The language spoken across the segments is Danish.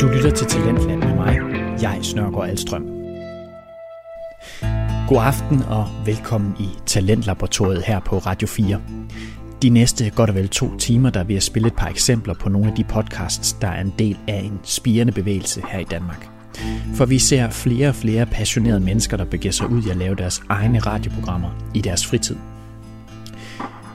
Du lytter til Talentland med mig, jeg Snørgaard Alstrøm. God aften og velkommen i Talentlaboratoriet her på Radio 4. De næste godt og vel to timer, der vil jeg spille et par eksempler på nogle af de podcasts, der er en del af en spirende bevægelse her i Danmark. For vi ser flere og flere passionerede mennesker, der begiver sig ud i at lave deres egne radioprogrammer i deres fritid.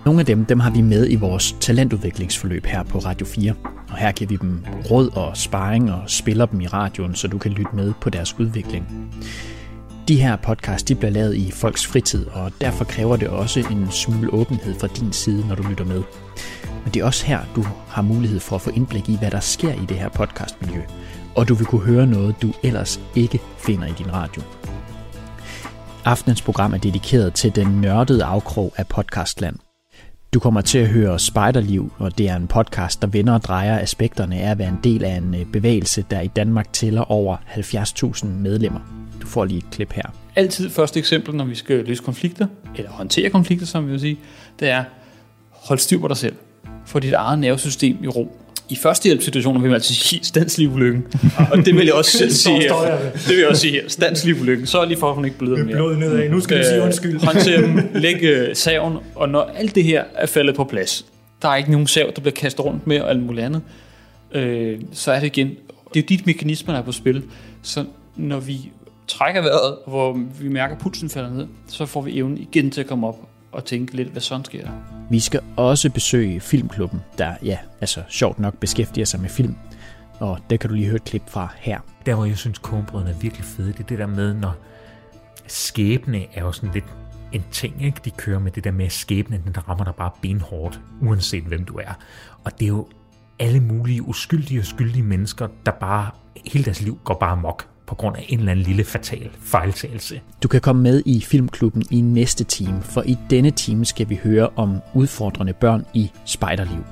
Nogle af dem, dem har vi med i vores talentudviklingsforløb her på Radio 4. Og her giver vi dem råd og sparring og spiller dem i radioen, så du kan lytte med på deres udvikling. De her podcast de bliver lavet i folks fritid, og derfor kræver det også en smule åbenhed fra din side, når du lytter med. Men det er også her, du har mulighed for at få indblik i, hvad der sker i det her podcastmiljø, og du vil kunne høre noget, du ellers ikke finder i din radio. Aftenens program er dedikeret til den nørdede afkrog af podcastland. Du kommer til at høre Spejderliv, og det er en podcast, der vender og drejer aspekterne af at være en del af en øh, bevægelse, der i Danmark tæller over 70.000 medlemmer. Du får lige et klip her. Altid første eksempel, når vi skal løse konflikter, eller håndtere konflikter, som vi vil sige, det er, hold styr på dig selv. Få dit eget nervesystem i ro i førstehjælpssituationer vil man altså sige, standsliv ulykken. Og det vil jeg også sige her. Det vil jeg også sige her. Standsliv ulykken. Så lige for, at hun ikke bløder mere. Blod nedad. Nu skal du sige øh, undskyld. Håndtere dem, lægge saven, og når alt det her er faldet på plads, der er ikke nogen sav, der bliver kastet rundt med og alt muligt andet, øh, så er det igen, det er jo dit mekanismer, der er på spil. Så når vi trækker vejret, hvor vi mærker, pulsen falder ned, så får vi evnen igen til at komme op og tænke lidt, hvad sådan sker der. Vi skal også besøge Filmklubben, der ja, altså sjovt nok beskæftiger sig med film. Og det kan du lige høre et klip fra her. Der hvor jeg synes kornbrødene er virkelig fede, det er det der med, når skæbne er jo sådan lidt en ting, ikke? De kører med det der med skæbne, den rammer dig bare benhårdt, uanset hvem du er. Og det er jo alle mulige uskyldige og skyldige mennesker, der bare hele deres liv går bare mok på grund af en eller anden lille fatal fejltagelse. Du kan komme med i Filmklubben i næste time, for i denne time skal vi høre om udfordrende børn i spejderliv.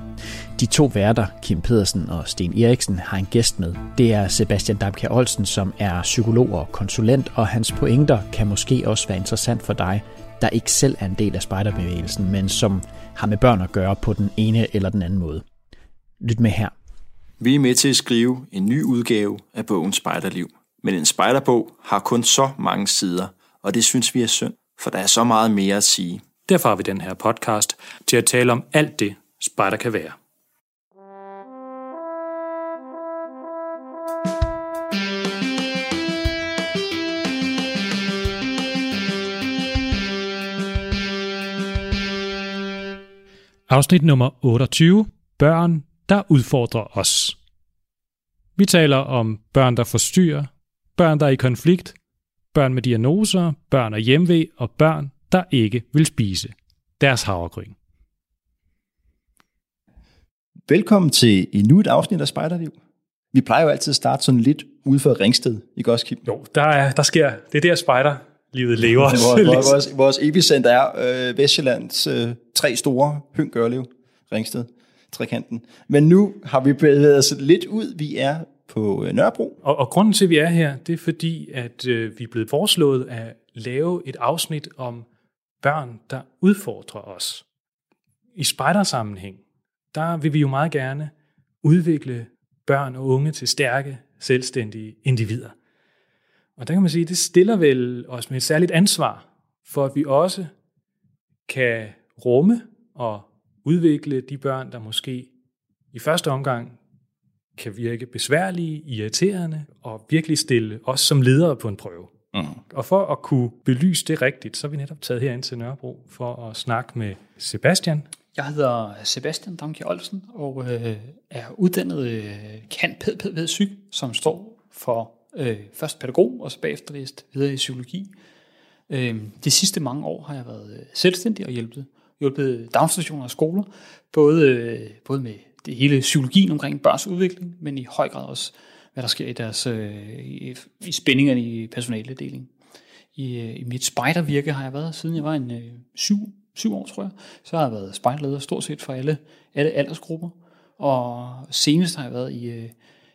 De to værter, Kim Pedersen og Sten Eriksen, har en gæst med. Det er Sebastian Dabke Olsen, som er psykolog og konsulent, og hans pointer kan måske også være interessant for dig, der ikke selv er en del af spejderbevægelsen, men som har med børn at gøre på den ene eller den anden måde. Lyt med her. Vi er med til at skrive en ny udgave af bogen Spejderliv. Men en spejderbog har kun så mange sider, og det synes vi er synd, for der er så meget mere at sige. Derfor har vi den her podcast til at tale om alt det, spejder kan være. Afsnit nummer 28. Børn, der udfordrer os. Vi taler om børn, der forstyrrer, børn, der er i konflikt, børn med diagnoser, børn af hjemve og børn, der ikke vil spise deres havregryn. Velkommen til endnu et afsnit af Spejderliv. Vi plejer jo altid at starte sådan lidt ude for Ringsted, ikke også, Kim? Jo, der, er, der sker, det er der spejderlivet lever. Vores, vores, vores epicenter er øh, Vestjyllands øh, tre store, Høng, Gørlev, Ringsted, trekanten. Men nu har vi bevæget os lidt ud. Vi er på øh, Nørrebro. Og, og grunden til, at vi er her, det er fordi, at øh, vi er blevet foreslået at lave et afsnit om børn, der udfordrer os. I spejdersammenhæng, der vil vi jo meget gerne udvikle børn og unge til stærke, selvstændige individer. Og der kan man sige, at det stiller vel os med et særligt ansvar for, at vi også kan rumme og udvikle de børn, der måske i første omgang kan virke besværlige, irriterende og virkelig stille os som ledere på en prøve. Mm. Og for at kunne belyse det rigtigt, så er vi netop taget herind til Nørrebro for at snakke med Sebastian. Jeg hedder Sebastian Damke Olsen og øh, er uddannet øh, kan pæd psyk, som står for øh, først pædagog og så bagefter læst videre i psykologi. Øh, de sidste mange år har jeg været øh, selvstændig og hjulpet, hjulpet daginstitutioner og skoler, både, øh, både med det hele psykologien omkring børns udvikling, men i høj grad også, hvad der sker i deres øh, i, i spændingerne i personaledeling. I, øh, I mit spejdervirke har jeg været, siden jeg var en øh, syv, syv år, tror jeg, så har jeg været spejderleder stort set for alle, alle aldersgrupper, og senest har jeg været i, øh,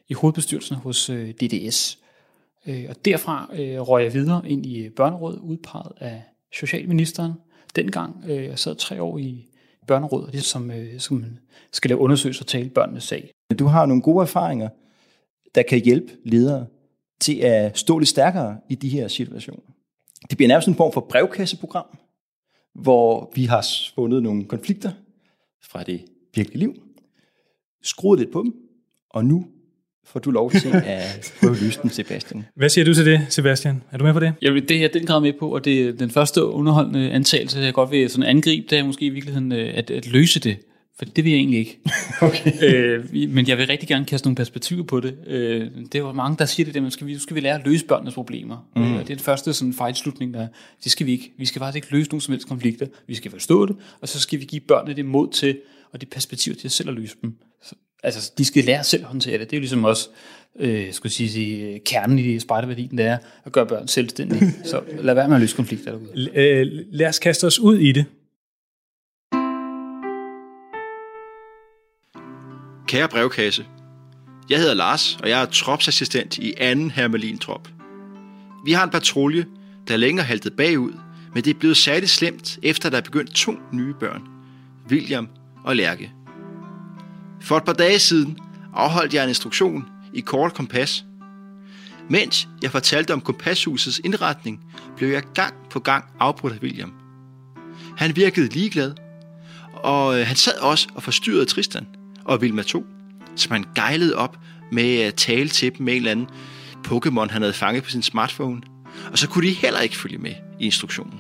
i hovedbestyrelsen hos øh, DDS. Øh, og derfra øh, røg jeg videre ind i børnerådet, udpeget af Socialministeren. Dengang øh, jeg sad tre år i børnerådet, det som, øh, som skal lave undersøgelser og tale børnenes sag. Du har nogle gode erfaringer. der kan hjælpe ledere til at stå lidt stærkere i de her situationer. Det bliver nærmest en form for brevkasseprogram, hvor vi har fundet nogle konflikter fra det virkelige liv, skruet lidt på dem, og nu får du lov til at prøve den, Sebastian. Hvad siger du til det, Sebastian? Er du med på det? Jamen, det er jeg den grad med på, og det er den første underholdende antagelse, jeg godt vil sådan angribe, det er måske i virkeligheden øh, at, at løse det. For det vil jeg egentlig ikke. Okay. øh, men jeg vil rigtig gerne kaste nogle perspektiver på det. Øh, det er mange, der siger det der, men skal vi, skal vi lære at løse børnenes problemer. Mm. Øh, det er den første sådan, fejlslutning, der er. Det skal vi ikke. Vi skal faktisk ikke løse nogen som helst konflikter. Vi skal forstå det, og så skal vi give børnene det mod til, og det perspektiv til at selv at løse dem. Så, altså, de skal lære selv at håndtere det. Det er jo ligesom også, øh, skulle jeg sige, øh, kernen i spejderværdien, det er at gøre børn selvstændige. så lad være med at løse konflikter derude. L- øh, lad os kaste os ud i det. Kære brevkasse, jeg hedder Lars, og jeg er tropsassistent i 2. Hermelin-trop. Vi har en patrulje, der længere haltet bagud, men det er blevet særligt slemt, efter der er begyndt to nye børn, William og Lærke. For et par dage siden afholdt jeg en instruktion i kort kompas. Mens jeg fortalte om kompashusets indretning, blev jeg gang på gang afbrudt af William. Han virkede ligeglad, og øh, han sad også og forstyrrede Tristan og Vilma 2, som han gejlede op med at tale til dem med en eller anden Pokémon, han havde fanget på sin smartphone. Og så kunne de heller ikke følge med i instruktionen.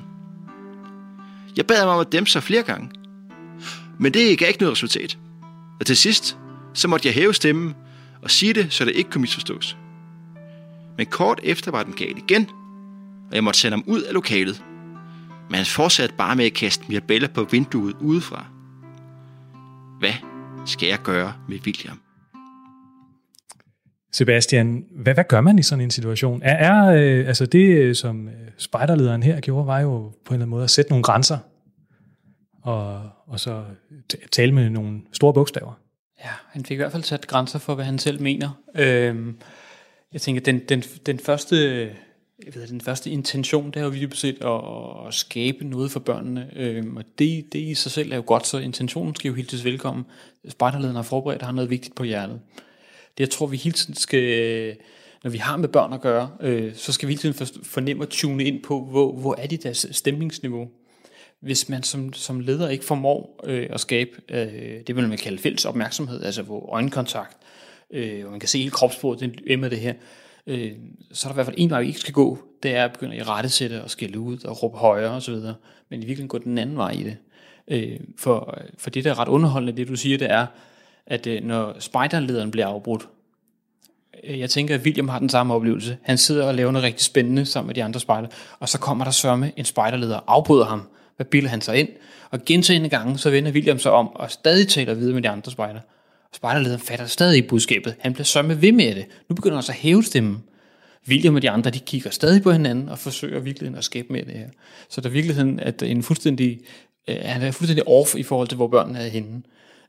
Jeg bad ham om at dæmpe sig flere gange. Men det gav ikke noget resultat. Og til sidst, så måtte jeg hæve stemmen og sige det, så det ikke kunne misforstås. Men kort efter var den gal igen, og jeg måtte sende ham ud af lokalet. Men han fortsatte bare med at kaste Mirabella på vinduet udefra. Hvad skal jeg gøre med William? Sebastian, hvad, hvad gør man i sådan en situation? Er, er øh, altså det, øh, som øh, spejderlederen her gjorde, var jo på en eller anden måde at sætte nogle grænser, og, og så t- tale med nogle store bogstaver. Ja, han fik i hvert fald sat grænser for, hvad han selv mener. Øhm, jeg tænker, den, den, den første... Jeg ved, den første intention, det er jo virkelig set at, at skabe noget for børnene, øhm, og det, det i sig selv er jo godt, så intentionen skal jo hilses velkommen. Spejderlederen har forberedt, har noget vigtigt på hjertet. Det jeg tror, vi hele tiden skal, når vi har med børn at gøre, øh, så skal vi hele tiden fornemme og tune ind på, hvor, hvor er de deres stemningsniveau. Hvis man som, som leder ikke formår øh, at skabe øh, det, vil man kalde fælles opmærksomhed, altså hvor øjenkontakt, øh, hvor man kan se hele kropsproget, det er med det her, øh, så er der i hvert fald en vej, vi ikke skal gå, det er at begynde at rettesætte og skælde ud og råbe højere osv., men i virkeligheden gå den anden vej i det. Øh, for, for det, der er ret underholdende, det du siger, det er, at øh, når spejderlederen bliver afbrudt, øh, jeg tænker, at William har den samme oplevelse. Han sidder og laver noget rigtig spændende sammen med de andre spejder, og så kommer der sørme en spejderleder og afbryder ham. Hvad bilder han sig ind? Og gentagende gange, så vender William sig om og stadig taler videre med de andre spejder. Og spejderlederen fatter stadig i budskabet. Han bliver sørme ved med det. Nu begynder han også at hæve stemmen. William og de andre, de kigger stadig på hinanden og forsøger virkelig at skabe med det her. Så der er virkeligheden, at en fuldstændig, øh, han er fuldstændig off i forhold til, hvor børnene er henne.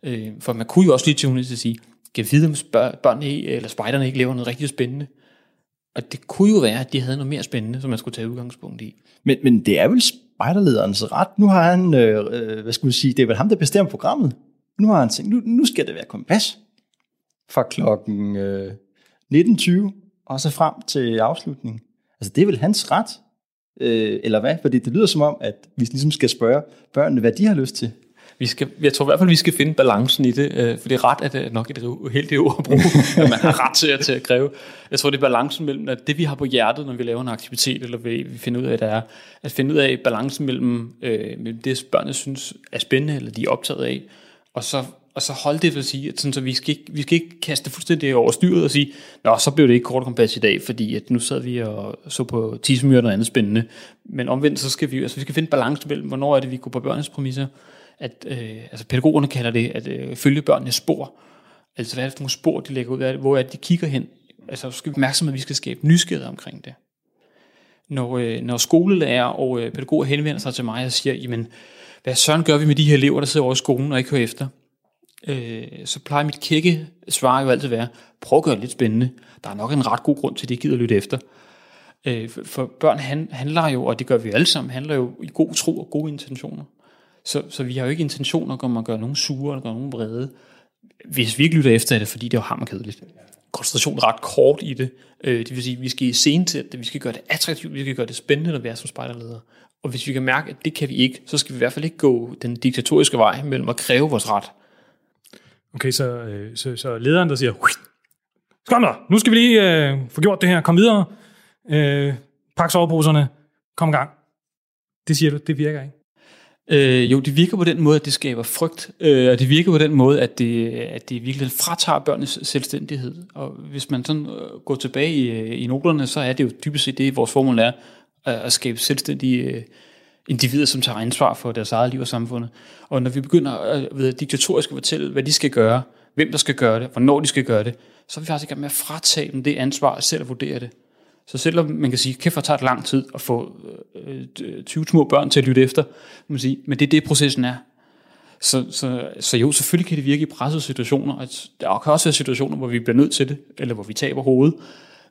Øh, for man kunne jo også lige til til at sige, kan vide, om børnene eller spejderne ikke laver noget rigtig spændende. Og det kunne jo være, at de havde noget mere spændende, som man skulle tage udgangspunkt i. Men, men det er vel spejderlederens ret. Nu har han, øh, øh, hvad skulle vi sige, det er vel ham, der bestemmer programmet. Nu har han tænkt, nu, nu skal det være kompas. Fra klokken øh, 19.20 og så frem til afslutningen. Altså det er vel hans ret. Øh, eller hvad? Fordi det lyder som om, at vi ligesom skal spørge børnene, hvad de har lyst til. Vi skal, jeg tror i hvert fald, vi skal finde balancen i det, øh, for det er ret, at det er nok et uheldigt ord at bruge, at man har ret til at, til at kræve. Jeg tror, det er balancen mellem, at det vi har på hjertet, når vi laver en aktivitet, eller vi, vi finder ud af, at det er, at finde ud af balancen mellem, øh, mellem det, børnene synes er spændende, eller de er optaget af, og så, og så holde det, vil sige, at sådan, så vi skal, ikke, vi skal ikke kaste det fuldstændig over styret og sige, nå, så blev det ikke kort kompas i dag, fordi at nu sad vi og så på tisemyr og andet spændende. Men omvendt, så skal vi, altså, vi skal finde balance mellem, hvornår er det, vi går på børnenes præmisser, at øh, altså pædagogerne kalder det at øh, følge børnenes spor. Altså hvad er det for nogle spor, de lægger ud af, hvor er det, de kigger hen. Altså skal vi opmærksomme, at vi skal skabe nysgerrighed omkring det. Når, øh, når skolelærer og øh, pædagoger henvender sig til mig og siger, jamen, hvad søren gør vi med de her elever, der sidder over i skolen og ikke hører efter? Øh, så plejer mit kække svar jo altid at være, prøv at gøre det lidt spændende. Der er nok en ret god grund til, at de gider lytte efter. Øh, for, for børn han, handler jo, og det gør vi alle sammen, handler jo i god tro og gode intentioner. Så, så vi har jo ikke intentioner om at gøre nogen sure eller gøre nogen vrede. Hvis vi ikke lytter efter det, fordi det er jo hammerkedeligt. koncentration ret kort i det. Øh, det vil sige, at vi skal i scene til det, vi skal gøre det attraktivt, vi skal gøre det spændende at være som spejderleder. Og hvis vi kan mærke, at det kan vi ikke, så skal vi i hvert fald ikke gå den diktatoriske vej mellem at kræve vores ret. Okay, så, øh, så, så lederen, der siger, Kom der, nu skal vi lige øh, få gjort det her, kom videre, øh, pak soveposerne, kom i gang. Det siger du, det virker ikke? Øh, jo, det virker på den måde, at det skaber frygt, øh, og det virker på den måde, at det, at det virkelig fratager børnenes selvstændighed. Og hvis man sådan øh, går tilbage i, øh, i noterne, så er det jo dybest set det, vores formål er, øh, at, skabe selvstændige individer, som tager ansvar for deres eget liv og samfundet. Og når vi begynder at ved, diktatorisk at fortælle, hvad de skal gøre, hvem der skal gøre det, hvornår de skal gøre det, så er vi faktisk i gang med at fratage dem det ansvar at selv at vurdere det. Så selvom man kan sige, kæft for tager det lang tid at få øh, 20 små børn til at lytte efter, man sige, men det er det, processen er. Så, så, så jo, selvfølgelig kan det virke i pressede situationer. At der kan også være situationer, hvor vi bliver nødt til det, eller hvor vi taber hovedet.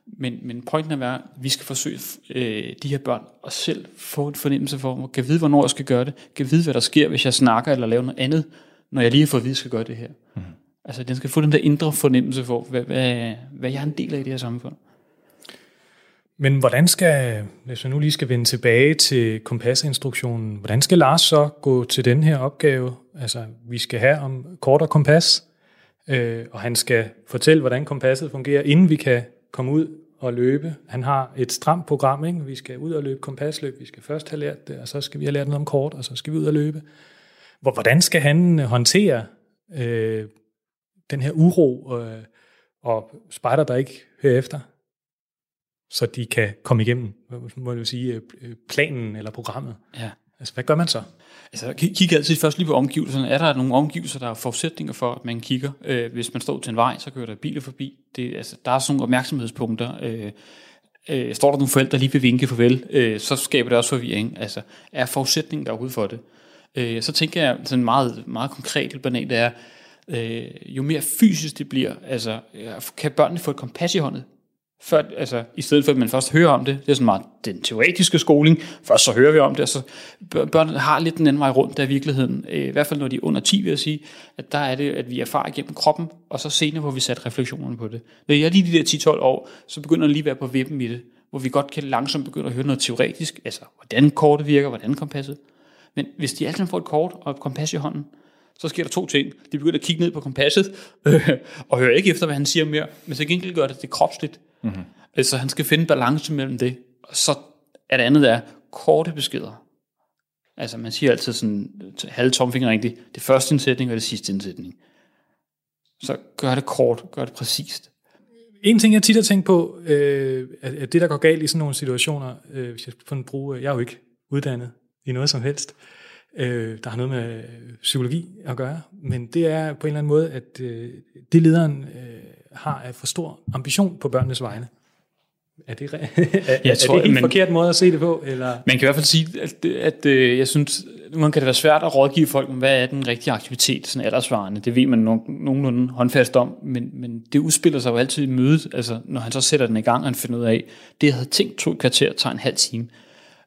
Men, men pointen er, at vi skal forsøge øh, de her børn at selv få en fornemmelse for, at kan vide, hvornår jeg skal gøre det, kan vide, hvad der sker, hvis jeg snakker eller laver noget andet, når jeg lige har fået at vide, at jeg skal gøre det her. Mm. Altså, den skal få den der indre fornemmelse for, hvad, hvad, hvad jeg er en del af i det her samfund. Men hvordan skal, hvis vi nu lige skal vende tilbage til kompasinstruktionen, hvordan skal Lars så gå til den her opgave? Altså, vi skal have om kort og kompas, øh, og han skal fortælle, hvordan kompasset fungerer, inden vi kan komme ud og løbe. Han har et stramt program, ikke? vi skal ud og løbe kompasløb, vi skal først have lært det, og så skal vi have lært noget om kort, og så skal vi ud og løbe. Hvordan skal han øh, håndtere øh, den her uro øh, og spejder, der ikke hører efter? Så de kan komme igennem, må jeg sige, øh, planen eller programmet. Ja. Altså, hvad gør man så? Altså, kig altid først lige på omgivelserne. Er der nogle omgivelser, der er forudsætninger for, at man kigger? Øh, hvis man står til en vej, så kører der biler forbi. Det, altså, der er sådan nogle opmærksomhedspunkter. Øh, øh, står der nogle forældre, der lige vil vinke farvel, øh, så skaber det også forvirring. Altså, er forudsætningen derude for det? Øh, så tænker jeg sådan meget, meget konkret og banalt, det er, øh, jo mere fysisk det bliver, altså, kan børnene få et kompas i hånden, før, altså, I stedet for, at man først hører om det, det er sådan meget den teoretiske skoling, først så hører vi om det, og så børnene har lidt den anden vej rundt der i virkeligheden, øh, i hvert fald når de er under 10, vil jeg sige, at der er det, at vi erfarer gennem kroppen, og så senere, hvor vi sætter refleksionerne på det. Når jeg er lige de der 10-12 år, så begynder jeg lige at være på vippen i det, hvor vi godt kan langsomt begynde at høre noget teoretisk, altså hvordan kortet virker, hvordan kompasset. Men hvis de altid får et kort og et kompas i hånden, så sker der to ting. De begynder at kigge ned på kompasset, øh, og hører ikke efter, hvad han siger mere, men så gengæld gør det det kropsligt. Mm-hmm. Så han skal finde balance mellem det. Og så er det andet er korte beskeder. Altså man siger altid sådan halv tomfinger rigtigt. Det første indsætning og det sidste indsætning. Så gør det kort, gør det præcist. En ting, jeg tit har tænkt på, øh, at det, der går galt i sådan nogle situationer, øh, hvis jeg får bruge, jeg er jo ikke uddannet i noget som helst, øh, der har noget med psykologi at gøre, men det er på en eller anden måde, at øh, det lederen øh, har af for stor ambition på børnenes vegne. Er det, er, jeg tror, er det en men, forkert måde at se det på? Eller? Man kan i hvert fald sige, at, at, at øh, jeg synes, man kan det være svært at rådgive folk, hvad er den rigtige aktivitet, sådan aldersvarende. Det ved man nogen, nogenlunde håndfast om, men, men det udspiller sig jo altid i mødet, altså når han så sætter den i gang, og han finder ud af, det jeg havde tænkt to kvarter, tager en halv time.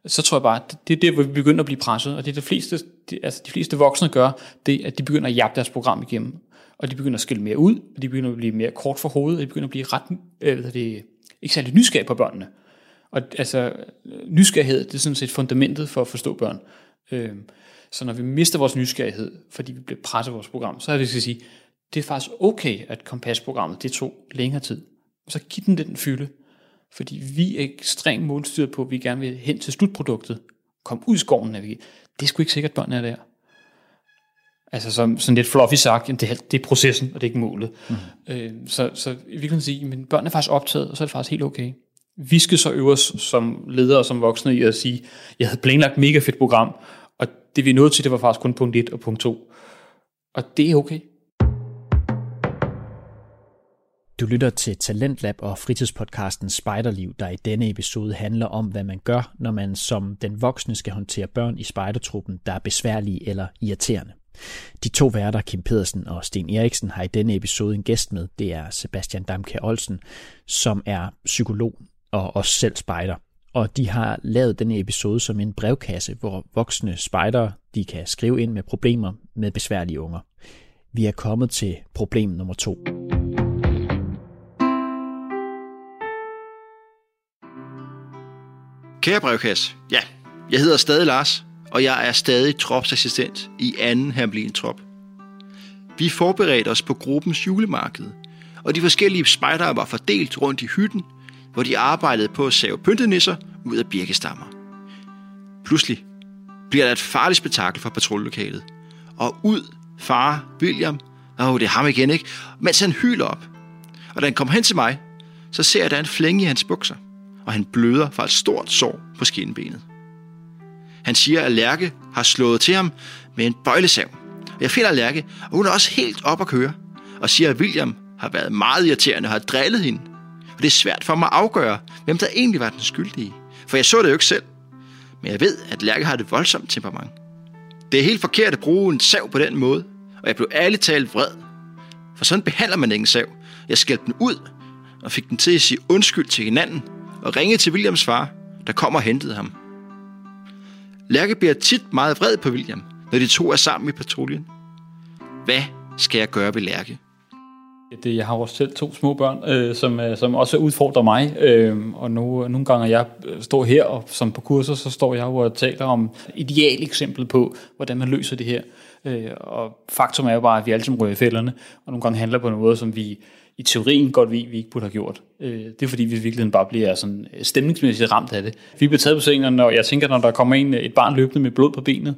Så tror jeg bare, det er der, hvor vi begynder at blive presset, og det er de fleste, de, altså de fleste voksne gør, det at de begynder at jappe deres program igennem og de begynder at skille mere ud, og de begynder at blive mere kort for hovedet, og de begynder at blive ret, øh, hvad det, ikke særlig nysgerrige på børnene. Og altså, nysgerrighed, det er sådan set fundamentet for at forstå børn. Øh, så når vi mister vores nysgerrighed, fordi vi bliver presset af vores program, så er det, skal sige, det er faktisk okay, at kompasprogrammet, det tog længere tid. Så giv den den fylde. Fordi vi er ekstremt målstyret på, at vi gerne vil hen til slutproduktet. Kom ud i skoven, navigere. Det er sgu ikke sikkert, at børnene er der. Altså som, sådan lidt fluffy sagt, det er, det er processen, og det er ikke målet. Mm. Øh, så, så vi kan sige, men børn er faktisk optaget, og så er det faktisk helt okay. Vi skal så øve os som ledere og som voksne i at sige, jeg havde planlagt mega fedt program, og det vi nåede til, det var faktisk kun punkt 1 og punkt 2. Og det er okay. Du lytter til Talentlab og fritidspodcasten Spejderliv, der i denne episode handler om, hvad man gør, når man som den voksne skal håndtere børn i spejdertruppen, der er besværlige eller irriterende. De to værter, Kim Pedersen og Sten Eriksen, har i denne episode en gæst med. Det er Sebastian Damke Olsen, som er psykolog og også selv spejder. Og de har lavet denne episode som en brevkasse, hvor voksne spejdere de kan skrive ind med problemer med besværlige unger. Vi er kommet til problem nummer to. Kære brevkasse, ja, jeg hedder stadig Lars, og jeg er stadig tropsassistent i anden Hermelin-trop. Vi forberedte os på gruppens julemarked, og de forskellige spejdere var fordelt rundt i hytten, hvor de arbejdede på at save pyntenisser ud af birkestammer. Pludselig bliver der et farligt spektakel for patruljelokalet, og ud far William, åh, det er ham igen, ikke? Mens han hyler op. Og da han kommer hen til mig, så ser jeg, at der er en flænge i hans bukser, og han bløder fra et stort sår på skinbenet. Han siger, at Lærke har slået til ham med en bøjlesav. Og jeg finder Lærke, og hun er også helt op at køre, og siger, at William har været meget irriterende og har drillet hende. Og det er svært for mig at afgøre, hvem der egentlig var den skyldige. For jeg så det jo ikke selv. Men jeg ved, at Lærke har det voldsomt temperament. Det er helt forkert at bruge en sav på den måde, og jeg blev ærligt talt vred. For sådan behandler man ikke en sav. Jeg skældte den ud, og fik den til at sige undskyld til hinanden, og ringe til Williams far, der kom og hentede ham. Lærke bliver tit meget vred på William, når de to er sammen i patruljen. Hvad skal jeg gøre ved Lærke? Det, jeg har også selv to små børn, øh, som, øh, som også udfordrer mig, øh, og nu, nogle gange jeg øh, står her, og som på kurser, så står jeg jo og taler om ideal eksempel på, hvordan man løser det her. Øh, og faktum er jo bare, at vi alle sammen rører i fælderne, og nogle gange handler på noget, som vi i teorien godt ved, vi ikke burde have gjort. Øh, det er fordi, vi i virkeligheden bare bliver sådan øh, stemningsmæssigt ramt af det. Vi bliver taget på sengen, og jeg tænker, når der kommer en, øh, et barn løbende med blod på benet,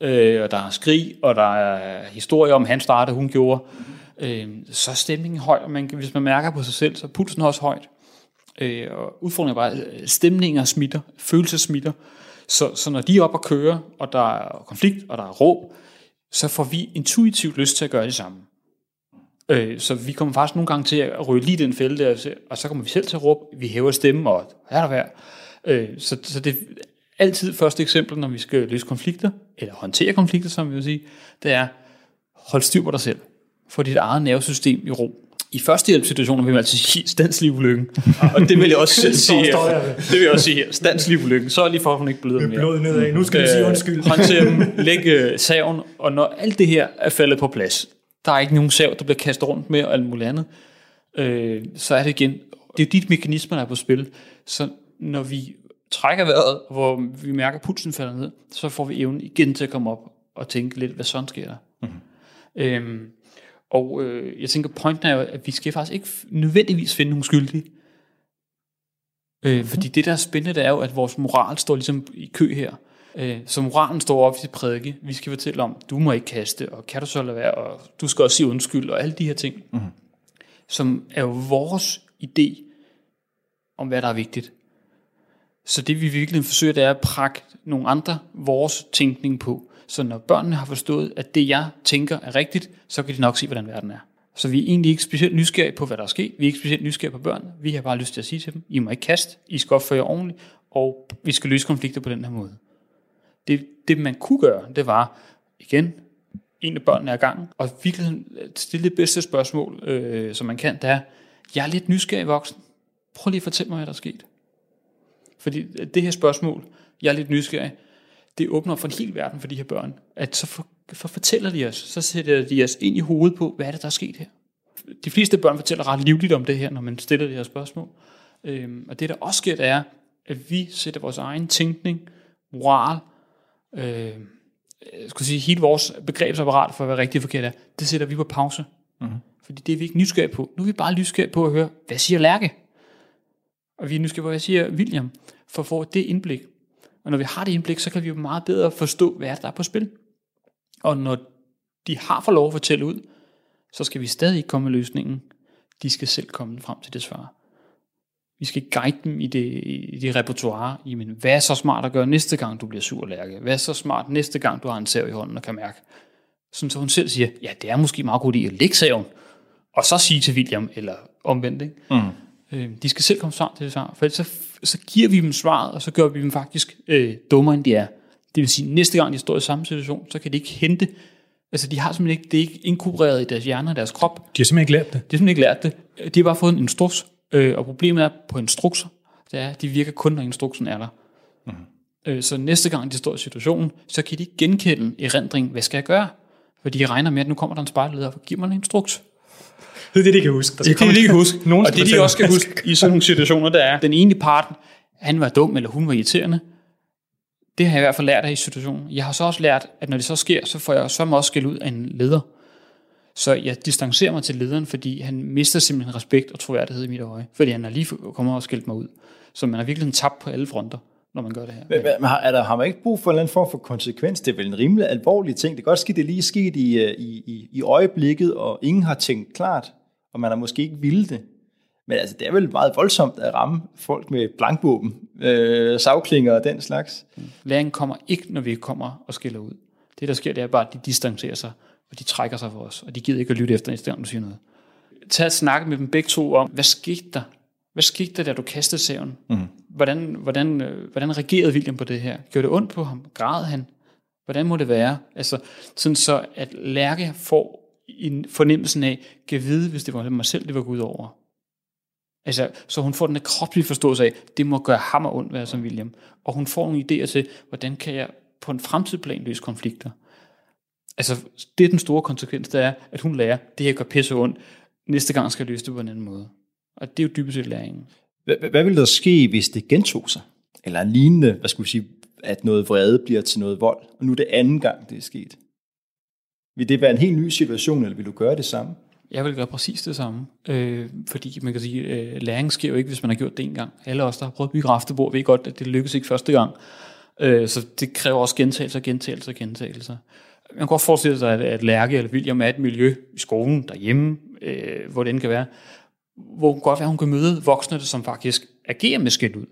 øh, og der er skrig, og der er historie om, han startede, hun gjorde, øh, så er stemningen høj, og man, hvis man mærker på sig selv, så er pulsen også højt. Øh, og udfordringen er bare, at stemninger smitter, følelser smitter. Så, så når de er op at køre, og der er konflikt, og der er råb, så får vi intuitivt lyst til at gøre det samme. Øh, så vi kommer faktisk nogle gange til at ryge lige den fælde der, og så kommer vi selv til at råbe, vi hæver stemmen, og er der værd. Øh, så, så det er altid første eksempel, når vi skal løse konflikter, eller håndtere konflikter, som vi vil sige, det er, hold styr på dig selv. Få dit eget nervesystem i ro. I førstehjælpssituationer vil man altså sige, standslig ulykken. Og det vil jeg også sige her. Det vil jeg også sige her. Standslig ulykken. Så lige for, at hun ikke bløder mere. Blod nedad. Nu skal du sige undskyld. Håndtere dem, lægge saven, og når alt det her er faldet på plads, der er ikke nogen sav, der bliver kastet rundt med og alt muligt andet, øh, så er det igen, det er jo de mekanismer, der er på spil. Så når vi trækker vejret, hvor vi mærker, at pulsen falder ned, så får vi evnen igen til at komme op og tænke lidt, hvad sådan sker der. Mm-hmm. Øhm, og øh, jeg tænker, pointen er jo, at vi skal faktisk ikke nødvendigvis finde nogen skyldige. Øh, mm-hmm. Fordi det, der er spændende, det er jo, at vores moral står ligesom i kø her. Øh, så moralen står op i sit prædike. Vi skal fortælle om, du må ikke kaste, og kan du så lade være, og du skal også sige undskyld, og alle de her ting. Mm-hmm. Som er jo vores idé om, hvad der er vigtigt. Så det vi virkelig forsøger, det er at prakke nogle andre vores tænkning på. Så når børnene har forstået, at det jeg tænker er rigtigt, så kan de nok se, hvordan verden er. Så vi er egentlig ikke specielt nysgerrige på, hvad der er sket. Vi er ikke specielt nysgerrige på børn. Vi har bare lyst til at sige til dem, I må ikke kaste, I skal opføre jer ordentligt, og vi skal løse konflikter på den her måde. Det, det man kunne gøre, det var, igen, en af børnene er i gang, og virkelig øh, stille det bedste spørgsmål, øh, som man kan, det er, jeg er lidt nysgerrig voksen. Prøv lige at fortælle mig, hvad der er sket. Fordi øh, det her spørgsmål, jeg er lidt nysgerrig, det åbner for en hel verden for de her børn. At så, for, for fortæller de os, så sætter de os ind i hovedet på, hvad er det, der er sket her. De fleste børn fortæller ret livligt om det her, når man stiller det her spørgsmål. Øhm, og det, der også sker, det er, at vi sætter vores egen tænkning, moral, øh, skulle sige, hele vores begrebsapparat for, hvad rigtigt og forkert er, det sætter vi på pause. Mm-hmm. Fordi det er vi ikke nysgerrige på. Nu er vi bare nysgerrige på at høre, hvad siger Lærke? Og vi er nysgerrige på, hvad siger William? For at få det indblik. Og når vi har det indblik, så kan vi jo meget bedre forstå, hvad der er på spil. Og når de har fået lov at fortælle ud, så skal vi stadig ikke komme med løsningen. De skal selv komme frem til det svar. Vi skal guide dem i det, i det repertoire. Jamen, hvad er så smart at gøre næste gang, du bliver sur, Lærke? Hvad er så smart næste gang, du har en sav i hånden og kan mærke? Sådan så hun selv siger, ja, det er måske meget godt i at lægge saven, og så sige til William, eller omvendt. Ikke? Mm. Øh, de skal selv komme frem til det svar, for så, så giver vi dem svaret, og så gør vi dem faktisk øh, dummere, end de er. Det vil sige, næste gang de står i samme situation, så kan de ikke hente, altså de har simpelthen ikke, det er ikke inkorporeret i deres hjerne og deres krop. De har simpelthen ikke lært det. De har simpelthen ikke lært det. De har bare fået en instruks, øh, og problemet er på instrukser, det er, at de virker kun, når instruksen er der. Mm-hmm. Øh, så næste gang de står i situationen, så kan de ikke genkende erindring, hvad skal jeg gøre? For de regner med, at nu kommer der en spejlleder og giver mig en instruks. Det er det, de kan huske. Det er det, de kan huske. Nogen og det, de også skal huske i sådan nogle situationer, der er, den ene part han var dum, eller hun var irriterende. Det har jeg i hvert fald lært af i situationen. Jeg har så også lært, at når det så sker, så får jeg så også skæld ud af en leder. Så jeg distancerer mig til lederen, fordi han mister simpelthen respekt og troværdighed i mit øje. Fordi han har lige kommet og skældt mig ud. Så man har virkelig tabt på alle fronter, når man gør det her. Men, men har, er der, har man ikke brug for en eller anden form for konsekvens? Det er vel en rimelig alvorlig ting. Det kan godt ske, det lige sket i, øh, i, i, i øjeblikket, og ingen har tænkt klart, og man har måske ikke ville det. Men altså, det er vel meget voldsomt at ramme folk med blankvåben, øh, savklinger og den slags. Læringen kommer ikke, når vi kommer og skiller ud. Det, der sker, det er bare, at de distancerer sig, og de trækker sig for os, og de gider ikke at lytte efter, næste gang du siger noget. Tag et snak med dem begge to om, hvad skete der? Hvad skete der, da du kastede saven? Mm. Hvordan, hvordan, øh, hvordan reagerede William på det her? Gjorde det ondt på ham? Græd han? Hvordan må det være? Altså, sådan så, at Lærke får en fornemmelsen af, kan vide, hvis det var mig selv, det var gået over. Altså, så hun får den kropslige forståelse af, det må gøre ham ondt være som William. Og hun får nogle idéer til, hvordan kan jeg på en fremtidsplan løse konflikter. Altså, det er den store konsekvens, der er, at hun lærer, det her gør pisse ondt, næste gang skal jeg løse det på en anden måde. Og det er jo dybest set læringen. Hvad, hvad vil der ske, hvis det gentog sig? Eller en lignende, hvad skulle vi sige, at noget vrede bliver til noget vold, og nu er det anden gang, det er sket. Vil det være en helt ny situation, eller vil du gøre det samme? Jeg vil gøre præcis det samme, øh, fordi man kan sige, øh, læring sker jo ikke, hvis man har gjort det en gang. Alle os, der har prøvet at bygge raftebord, ved godt, at det lykkes ikke første gang. Øh, så det kræver også gentagelser, gentagelser, gentagelser. Man kan godt forestille sig, at, at Lærke eller William er et miljø i skolen, derhjemme, øh, hvor det kan være, hvor hun godt være, hun kan møde voksne, som faktisk agerer med skæld ud.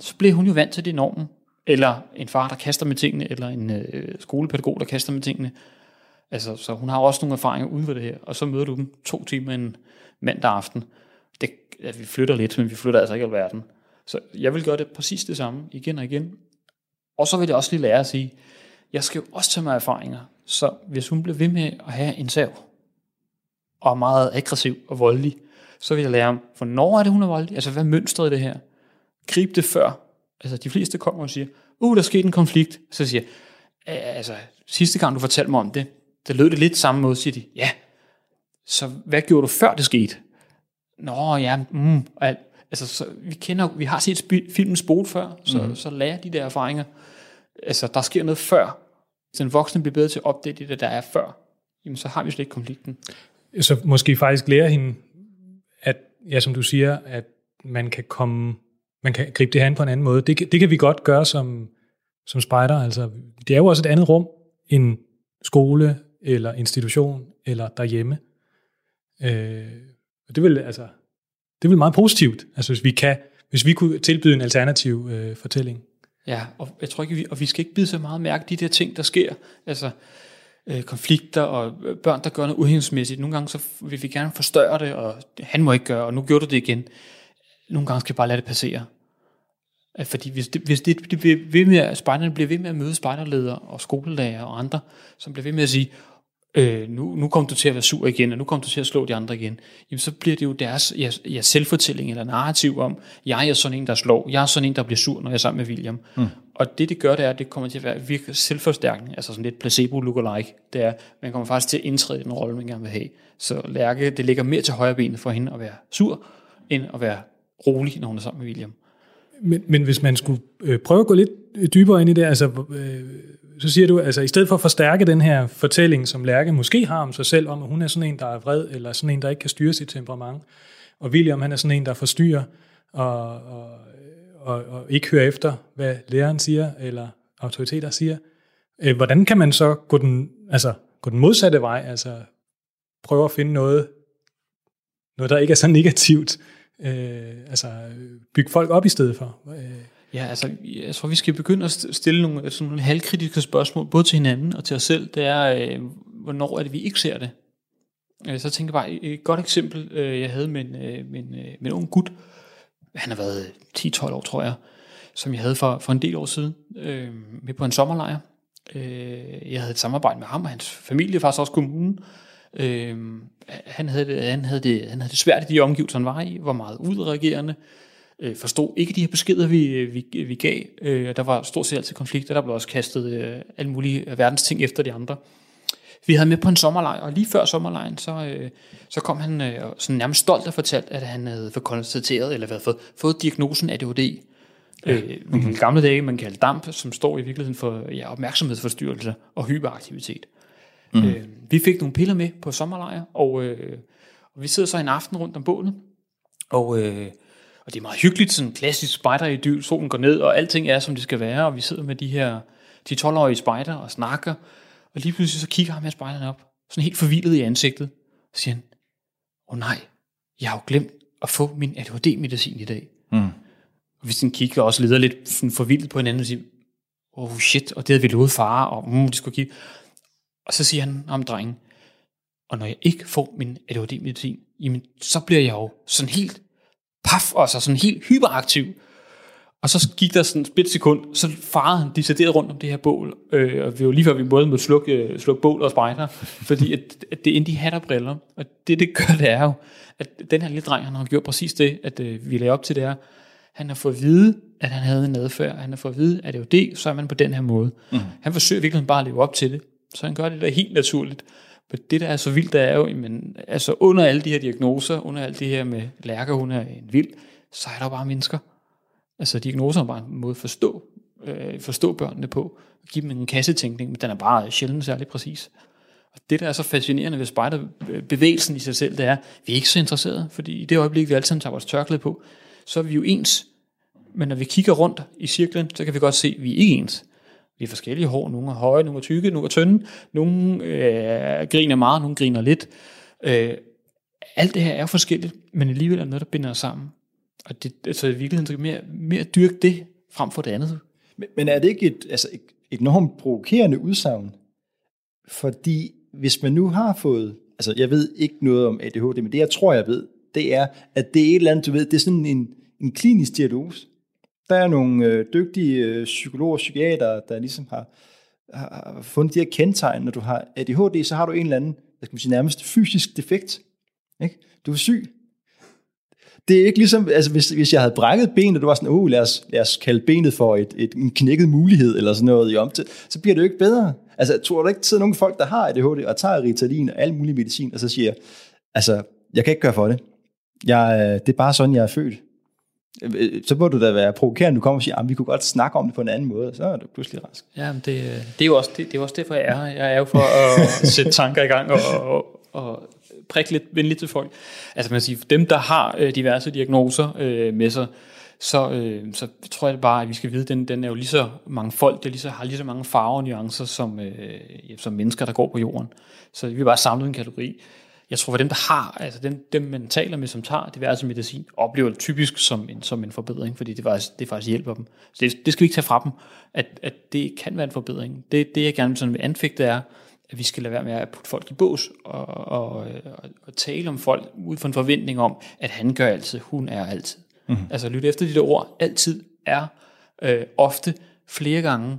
Så bliver hun jo vant til det normen. Eller en far, der kaster med tingene, eller en øh, skolepædagog, der kaster med tingene. Altså, så hun har også nogle erfaringer uden for det her, og så møder du dem to timer en mandag aften. Det, ja, vi flytter lidt, men vi flytter altså ikke alverden. Så jeg vil gøre det præcis det samme, igen og igen. Og så vil jeg også lige lære at sige, jeg skal jo også tage mig erfaringer, så hvis hun bliver ved med at have en sav, og er meget aggressiv og voldelig, så vil jeg lære ham, hvornår er det, hun er voldelig? Altså, hvad er mønstret i det her? Grib det før. Altså, de fleste kommer og siger, uh, der skete en konflikt. Så siger jeg, altså, sidste gang du fortalte mig om det, det lød det lidt samme måde, siger de, ja. Så hvad gjorde du før det skete? Nå, ja, mm, alt. Altså, så vi, kender, vi har set sp- filmen Spol før, så, mm. så lærer de der erfaringer. Altså, der sker noget før. Hvis den voksne bliver bedre til at opdage det, der er før, jamen, så har vi slet ikke konflikten. Så måske faktisk lære hende, at, ja, som du siger, at man kan komme, man kan gribe det her an på en anden måde. Det, det kan vi godt gøre som, som spejder. Altså, det er jo også et andet rum end skole, eller institution, eller derhjemme. Øh, og det vil altså, det vil meget positivt, altså hvis vi kan, hvis vi kunne tilbyde en alternativ øh, fortælling. Ja, og jeg tror ikke, vi, og vi skal ikke bide så meget mærke de der ting, der sker. Altså øh, konflikter og øh, børn, der gør noget uhensigtsmæssigt. Nogle gange så vil vi gerne forstørre det, og han må ikke gøre, og nu gjorde du det igen. Nogle gange skal vi bare lade det passere. Øh, fordi hvis, det, hvis det, det bliver ved med, at spejderne bliver ved med at møde spejderledere og skolelærer og andre, som bliver ved med at sige, øh, nu, nu kommer du til at være sur igen, og nu kommer du til at slå de andre igen, jamen så bliver det jo deres ja, ja, selvfortælling eller narrativ om, jeg er sådan en, der slår, jeg er sådan en, der bliver sur, når jeg er sammen med William. Mm. Og det, det gør, det er, at det kommer til at være virkelig selvforstærkende, altså sådan lidt placebo lookalike. Det er, man kommer faktisk til at indtræde den rolle, man gerne vil have. Så Lærke, det ligger mere til højre benet for hende at være sur, end at være rolig, når hun er sammen med William. Men, men hvis man skulle øh, prøve at gå lidt dybere ind i det, altså, øh, så siger du, altså i stedet for at forstærke den her fortælling, som Lærke måske har om sig selv, om at hun er sådan en, der er vred, eller sådan en, der ikke kan styre sit temperament, og William, han er sådan en, der forstyrrer, og, og, og, og ikke hører efter, hvad læreren siger, eller autoriteter siger. Øh, hvordan kan man så gå den, altså, gå den modsatte vej, altså prøve at finde noget, noget der ikke er så negativt, øh, altså bygge folk op i stedet for? Øh. Ja, altså, jeg tror, vi skal begynde at stille nogle, sådan nogle halvkritiske spørgsmål, både til hinanden og til os selv. Det er, øh, hvornår er det, vi ikke ser det? Øh, så tænker jeg bare, et godt eksempel, øh, jeg havde med en, øh, med, en, med en ung gut, han har været 10-12 år, tror jeg, som jeg havde for, for en del år siden, øh, med på en sommerlejr. Øh, jeg havde et samarbejde med ham og hans familie, faktisk også kommunen, Øh, han, havde det, han, havde det, han havde det svært i de omgivelser, han var i, var meget udreagerende, øh, forstod ikke de her beskeder, vi, vi, vi gav. Øh, der var stort set altid konflikter, der blev også kastet øh, alle mulige verdens ting efter de andre. Vi havde med på en sommerlejr, og lige før sommerlejen, så, øh, så kom han øh, sådan nærmest stolt og fortalt, at han havde fået konstateret, eller havde fået, fået diagnosen ADHD. Ja. Øh, mm-hmm. I gamle dage, man kalder damp, som står i virkeligheden for ja, opmærksomhedsforstyrrelse og hyperaktivitet. Mm. Øh, vi fik nogle piller med på sommerlejr, og, øh, og vi sidder så en aften rundt om bålet, og, øh, og det er meget hyggeligt, sådan klassisk spider-idyl, solen går ned, og alting er, som det skal være, og vi sidder med de her de 12-årige spider og snakker, og lige pludselig så kigger ham her spejderne op, sådan helt forvildet i ansigtet, og siger han, åh oh, nej, jeg har jo glemt at få min ADHD-medicin i dag. Mm. Og vi sådan kigger også leder lidt sådan forvildet på hinanden og siger, oh shit, og det havde vi lovet far, og mm, det skulle kigge. Og så siger han om drengen, og når jeg ikke får min ADHD-medicin, jamen, så bliver jeg jo sådan helt paf, og så sådan helt hyperaktiv. Og så gik der sådan et sekund, så farede han decideret rundt om det her bål, øh, og vi var lige før vi både måtte slukke, øh, slukke bål og spejder, fordi at, at det er de hat og briller, og det det gør, det er jo, at den her lille dreng, han har gjort præcis det, at øh, vi lagde op til det her, han har fået at vide, at han havde en adfærd, han har fået at vide, at det er jo det, så er man på den her måde. Mm. Han forsøger virkelig bare at leve op til det, så han gør det der helt naturligt. Men det, der er så vildt, der er jo, men, altså under alle de her diagnoser, under alt det her med lærker, hun er en vild, så er der bare mennesker. Altså diagnoser er bare en måde at forstå, øh, forstå børnene på, give dem en kassetænkning, men den er bare sjældent særlig præcis. Og det, der er så fascinerende ved spejderbevægelsen i sig selv, det er, at vi er ikke så interesserede, fordi i det øjeblik, vi altid tager vores tørklæde på, så er vi jo ens. Men når vi kigger rundt i cirklen, så kan vi godt se, at vi er ikke ens. Vi er forskellige hår. Nogle er høje, nogle er tykke, nogle er tynde. Nogle øh, griner meget, nogle griner lidt. Øh, alt det her er forskelligt, men alligevel er noget, der binder os sammen. Og det, altså i virkeligheden så mere, mere dyrke det frem for det andet. Men, men er det ikke et, altså et, et enormt provokerende udsagn? Fordi hvis man nu har fået, altså jeg ved ikke noget om ADHD, men det jeg tror jeg ved, det er, at det er et eller andet, du ved, det er sådan en, en klinisk diagnose. Der er nogle øh, dygtige øh, psykologer og psykiater, der ligesom har, har fundet de her kendetegn. Når du har ADHD, så har du en eller anden, hvad skal man sige, nærmest fysisk defekt. Ikke? Du er syg. Det er ikke ligesom, altså hvis, hvis jeg havde brækket benet, og du var sådan, oh, lad os, lad os kalde benet for et, et, en knækket mulighed, eller sådan noget i omtid, så bliver det jo ikke bedre. Altså, tror du ikke, sidder nogle folk, der har ADHD, og tager Ritalin og al mulig medicin, og så siger, altså, jeg kan ikke gøre for det. Jeg, øh, det er bare sådan, jeg er født. Øh, så må du da være provokerende, du kommer og siger, at vi kunne godt snakke om det på en anden måde, så er du pludselig rask. Ja, det, det, er jo også, det, det er også derfor, jeg er Jeg er jo for at sætte tanker i gang og, og, og prikke lidt venligt til folk. Altså man siger, dem, der har øh, diverse diagnoser øh, med sig, så, øh, så tror jeg bare, at vi skal vide, at den, den er jo lige så mange folk, det lige så, har lige så mange farver og nuancer, som, øh, som mennesker, der går på jorden. Så vi er bare samlet en kategori jeg tror, for dem, der har, altså dem, dem man taler med, som tager diverse medicin, oplever det typisk som en, som en forbedring, fordi det faktisk, det faktisk hjælper dem. Så det, det skal vi ikke tage fra dem, at, at det kan være en forbedring. Det, det jeg gerne sådan vil anfægte er, at vi skal lade være med at putte folk i bås og, og, og, og tale om folk ud fra en forventning om, at han gør altid, hun er altid. Mm-hmm. Altså lytte efter de der ord, altid er øh, ofte flere gange.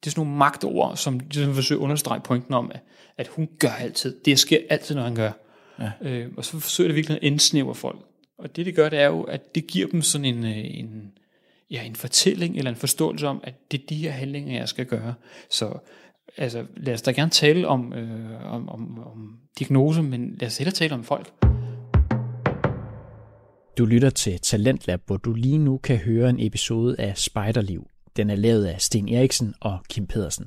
Det er sådan nogle magtord, som ligesom forsøger at understrege pointen om, at, at hun gør altid. Det sker altid, når han gør. Ja. Øh, og så forsøger det virkelig at indsnævre folk. Og det, det gør, det er jo, at det giver dem sådan en, øh, en, ja, en fortælling eller en forståelse om, at det er de her handlinger, jeg skal gøre. Så altså, lad os da gerne tale om, øh, om, om, om diagnoser, men lad os hellere tale om folk. Du lytter til Talentlab, hvor du lige nu kan høre en episode af Spejderliv. Den er lavet af Sten Eriksen og Kim Pedersen.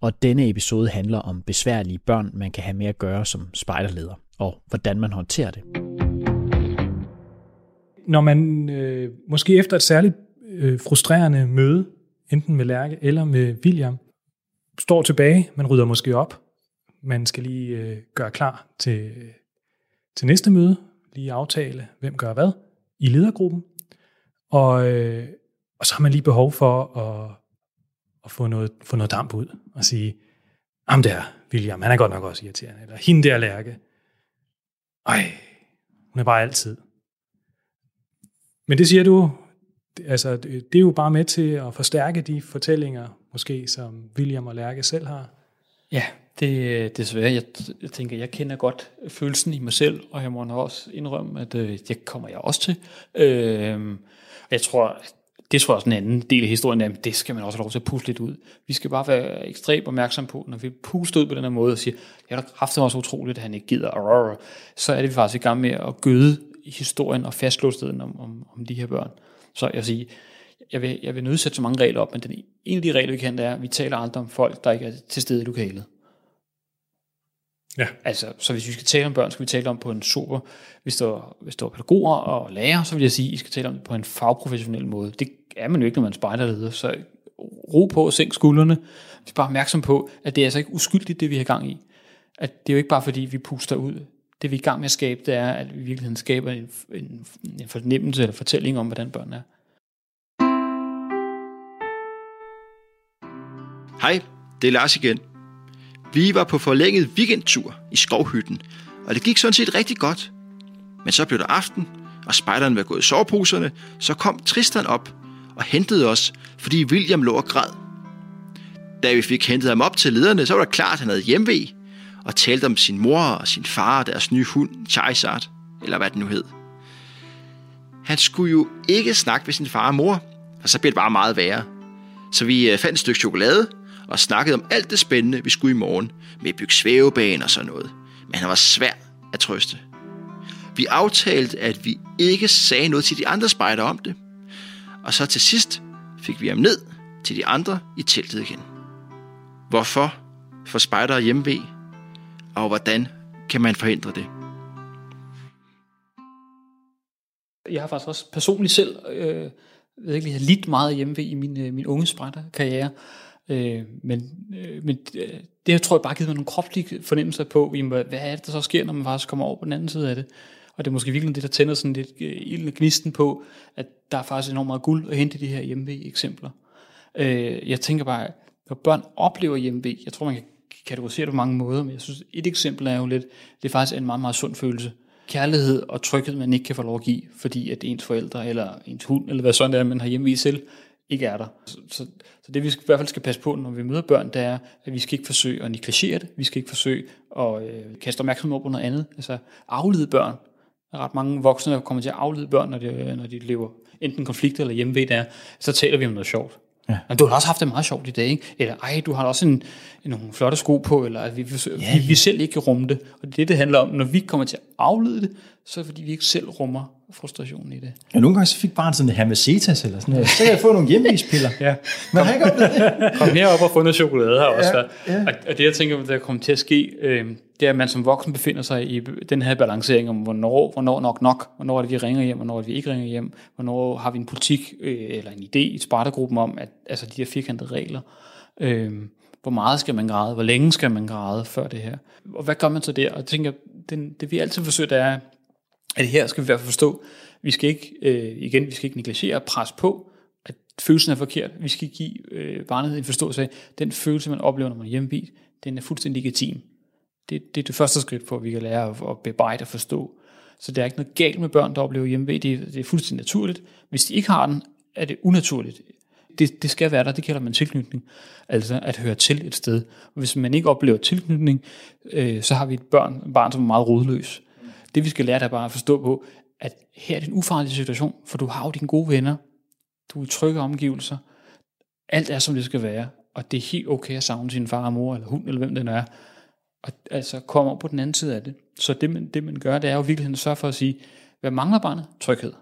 Og denne episode handler om besværlige børn, man kan have med at gøre som spejderleder og hvordan man håndterer det. Når man øh, måske efter et særligt øh, frustrerende møde, enten med Lærke eller med William, står tilbage, man rydder måske op, man skal lige øh, gøre klar til, til næste møde, lige aftale, hvem gør hvad i ledergruppen, og, øh, og så har man lige behov for at, at få, noget, få noget damp ud og sige, ham der, William, han er godt nok også irriterende, eller hende der Lærke, ej, hun er bare altid. Men det siger du, altså, det er jo bare med til at forstærke de fortællinger, måske, som William og Lærke selv har. Ja, det, desværre. Jeg, jeg tænker, jeg kender godt følelsen i mig selv, og jeg må også indrømme, at øh, det kommer jeg også til. Øh, jeg tror, det tror jeg også en anden del af historien, at det skal man også have lov til at puste lidt ud. Vi skal bare være ekstremt opmærksom på, når vi puster ud på den her måde og siger, ja, har kræfter også utroligt, at han ikke gider, så er det vi faktisk i gang med at gøde historien og fastlåstheden om, om, om de her børn. Så jeg siger, jeg vil, jeg vil nødsætte så mange regler op, men den, ene af de regler, vi kan, det er, at vi taler aldrig om folk, der ikke er til stede i lokalet. Ja. Altså, så hvis vi skal tale om børn, skal vi tale om på en super, hvis der, hvis der er pædagoger og lærere, så vil jeg sige, at I skal tale om det på en fagprofessionel måde. Det er man jo ikke, når man spejder leder, så ro på og sænk skuldrene. Vi er bare opmærksom på, at det er altså ikke uskyldigt, det vi har gang i. At det er jo ikke bare fordi, vi puster ud. Det vi er i gang med at skabe, det er, at vi i virkeligheden skaber en, en, en fornemmelse eller fortælling om, hvordan børn er. Hej, det er Lars igen. Vi var på forlænget weekendtur i skovhytten, og det gik sådan set rigtig godt. Men så blev der aften, og spejderen var gået i soveposerne, så kom Tristan op og hentede os, fordi William lå og græd. Da vi fik hentet ham op til lederne, så var det klart, at han havde hjemvej, og talte om sin mor og sin far og deres nye hund, Charizard, eller hvad den nu hed. Han skulle jo ikke snakke med sin far og mor, og så blev det bare meget værre. Så vi øh, fandt et stykke chokolade, og snakkede om alt det spændende, vi skulle i morgen, med at bygge svævebaner og sådan noget. Men han var svær at trøste. Vi aftalte, at vi ikke sagde noget til de andre spejder om det. Og så til sidst fik vi ham ned til de andre i teltet igen. Hvorfor får spejdere hjemmeved? og hvordan kan man forhindre det? Jeg har faktisk også personligt selv øh, virkelig lidt meget hjemme i min, øh, min unge spejderkarriere. Øh, men øh, men øh, det har, tror jeg bare givet mig nogle kropslige fornemmelser på, jamen, hvad er det, der så sker, når man faktisk kommer over på den anden side af det. Og det er måske virkelig det, der tænder sådan lidt øh, ilden og gnisten på, at der er faktisk enormt meget guld at hente i de her hjemme eksempler. Øh, jeg tænker bare, når børn oplever hjemme jeg tror man kan kategorisere det på mange måder, men jeg synes, et eksempel er jo lidt, det er faktisk en meget, meget sund følelse. Kærlighed og tryghed, man ikke kan få lov at give, fordi at ens forældre eller ens hund, eller hvad sådan det er, man har hjemme selv, ikke er der. Så, så, så det vi skal, i hvert fald skal passe på, når vi møder børn, det er, at vi skal ikke forsøge at negligere det. Vi skal ikke forsøge at øh, kaste opmærksomhed på noget andet. Altså aflede børn. Der er ret mange voksne, der kommer til at aflede børn, når de, når de lever enten konflikter eller hjemmevæg der, så taler vi om noget sjovt. Ja. Men du har også haft det meget sjovt i dag, ikke? Eller ej, du har også en, en, nogle flotte sko på, eller at vi, vi, ja, vi, vi selv ikke kan rumme det. Og det er det, det handler om. Når vi kommer til at aflede det, så er det fordi, vi ikke selv rummer frustrationen i det. Ja, nogle gange så fik barnet sådan en hermesetas eller sådan noget. Så kan jeg få nogle hjemmevigspiller. ja. Men har ikke det. Kom herop og få noget chokolade her også. Ja, ja. Og det, jeg tænker, der kommer til at ske, øh, det er, at man som voksen befinder sig i den her balancering om, hvornår, hvornår nok nok, hvornår er det, vi ringer hjem, hvornår er det, vi ikke ringer hjem, hvornår har vi en politik øh, eller en idé i spartegruppen om, at altså de her firkantede regler, øh, hvor meget skal man græde, hvor længe skal man græde før det her, og hvad gør man så der? Og jeg tænker, den, det vi altid forsøger, det er, at her skal vi i hvert fald forstå, vi skal ikke, øh, igen, vi skal ikke negligere og presse på, at følelsen er forkert. Vi skal give øh, barnet en forståelse af, den følelse, man oplever, når man er hjemme den er fuldstændig legitim. Det, det er det første skridt på, at vi kan lære at, at bebrejde og forstå. Så der er ikke noget galt med børn, der oplever hjemme det, det er fuldstændig naturligt. Hvis de ikke har den, er det unaturligt. Det, det skal være der, det kalder man tilknytning. Altså at høre til et sted. Og hvis man ikke oplever tilknytning, øh, så har vi et børn, et barn, som er meget rodløs. Det vi skal lære, der bare at forstå på, at her er det en ufarlig situation, for du har jo dine gode venner, du er i trygge omgivelser, alt er som det skal være, og det er helt okay at savne sin far og mor, eller hund, eller hvem den er, og altså komme op på den anden side af det. Så det man, det man gør, det er jo virkelig at sørge for at sige, hvad mangler barnet? Tryghed.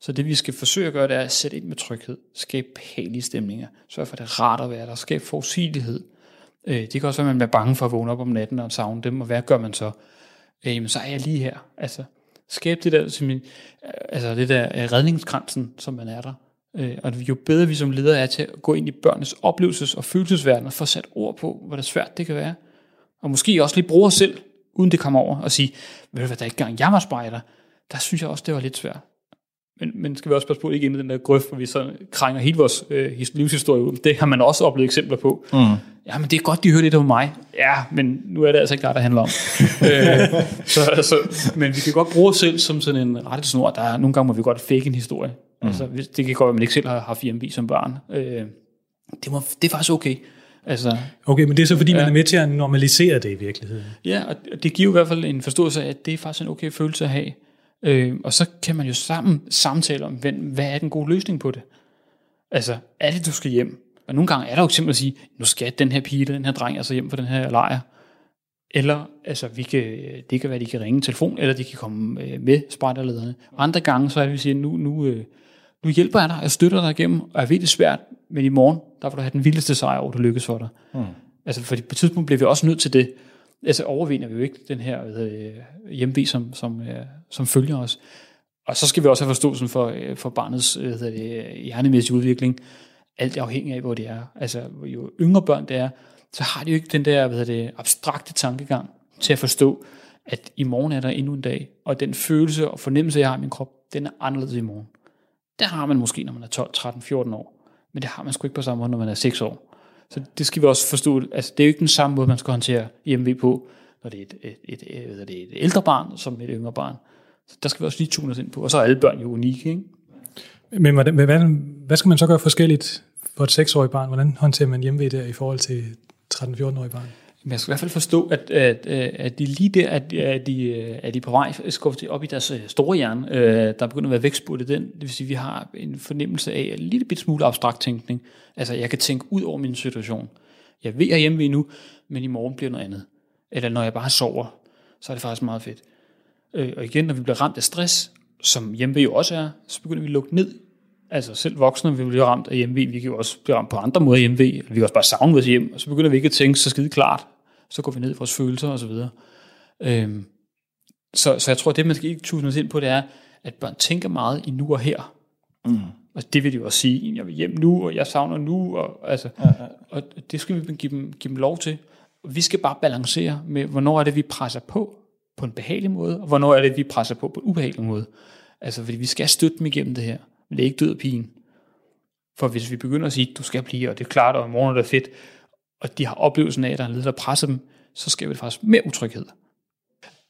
Så det vi skal forsøge at gøre, det er at sætte ind med tryghed, skabe behagelige stemninger, sørge for, at det er rart at være der, skabe forudsigelighed. Øh, det kan også være, at man bliver bange for at vågne op om natten og savne dem, og hvad gør man så? Øh, jamen, så er jeg lige her. Altså, skabe det der, min, altså det der øh, redningskransen, som man er der. Øh, og jo bedre vi som ledere er til at gå ind i børnenes oplevelses- og følelsesverden og få sat ord på, hvor det svært det kan være. Og måske også lige bruge os selv, uden det kommer over, og sige, ved du hvad, der er ikke gang jeg var spejder, der synes jeg også, det var lidt svært. Men, men skal vi også passe på, ikke ind i den der grøft, hvor vi så krænger hele vores øh, livshistorie ud. Det har man også oplevet eksempler på. Mm. Ja, men det er godt, de hører lidt om mig. Ja, men nu er det altså ikke der, der handler om. øh, så, altså, men vi kan godt bruge os selv som sådan en rettesnor. Der er, nogle gange må vi godt fake en historie. Mm. Altså, det kan godt være, at man ikke selv har haft hjemme som barn. Øh, det, må, det er faktisk okay. Altså, okay, men det er så fordi, ja. man er med til at normalisere det i virkeligheden. Ja, og det giver i hvert fald en forståelse af, at det er faktisk en okay følelse at have. Øh, og så kan man jo sammen samtale om, hvad, hvad er den gode løsning på det? Altså, er det, du skal hjem? Og nogle gange er der jo simpelthen at sige, nu skal den her pige, den her dreng, altså hjem for den her lejr. Eller, altså, vi kan, det kan være, de kan ringe telefon, eller de kan komme øh, med spejderlederne. Andre gange, så er det, vi siger, nu, nu, øh, nu hjælper jeg dig, jeg støtter dig igennem, og jeg ved, det er svært, men i morgen, der vil du have den vildeste sejr over, der lykkes for dig. Mm. Altså, fordi på et tidspunkt bliver vi også nødt til det. Altså, overvinder vi jo ikke den her øh, hjemve, som, som, øh, som følger os. Og så skal vi også have forståelsen for, øh, for barnets øh, det, hjernemæssige udvikling. Alt afhængig af, hvor det er. Altså, jo yngre børn det er, så har de jo ikke den der hvad det, abstrakte tankegang til at forstå, at i morgen er der endnu en dag, og den følelse og fornemmelse, jeg har i min krop, den er anderledes i morgen. Det har man måske, når man er 12, 13, 14 år, men det har man sgu ikke på samme måde, når man er 6 år. Så det skal vi også forstå. Altså, det er jo ikke den samme måde, man skal håndtere IMV på, når det er et, et, et, et, et, et ældre barn som et yngre barn. Så der skal vi også lige tune os ind på. Og så er alle børn jo unikke, ikke? Men hvad, hvad, hvad skal man så gøre forskelligt for et 6-årigt barn? Hvordan håndterer man hjemve der i forhold til 13-14-årige barn? Men jeg skal i hvert fald forstå, at, at, øh, at de lige der, at, øh, at, de, øh, at de på vej op i deres store hjerne, øh, der begynder at være vækstspurgt i den. Det vil sige, at vi har en fornemmelse af en lille bit smule abstrakt tænkning. Altså, jeg kan tænke ud over min situation. Jeg ved, at jeg er hjemme nu, men i morgen bliver noget andet. Eller når jeg bare sover, så er det faktisk meget fedt. Øh, og igen, når vi bliver ramt af stress, som hjemme jo også er, så begynder vi at lukke ned Altså selv voksne vi bliver ramt af hjemve, vi kan jo også blive ramt på andre måder af hjemve, vi kan også bare savne vores hjem, og så begynder vi ikke at tænke så skide klart, så går vi ned i vores følelser og så videre. Øhm, så, så jeg tror, at det man skal ikke tusind ind på, det er, at børn tænker meget i nu og her. Mm. Og det vil de jo også sige, jeg vil hjem nu, og jeg savner nu, og, altså, ja, ja. og det skal vi give dem, give dem lov til. Vi skal bare balancere med, hvornår er det, vi presser på på en behagelig måde, og hvornår er det, vi presser på på en ubehagelig måde. Altså, fordi vi skal støtte dem igennem det her. Men det er ikke død pigen. For hvis vi begynder at sige, du skal blive, og det er klart, og i morgen er det fedt, og de har oplevelsen af, at der er en leder, der presser dem, så skaber det faktisk mere utryghed.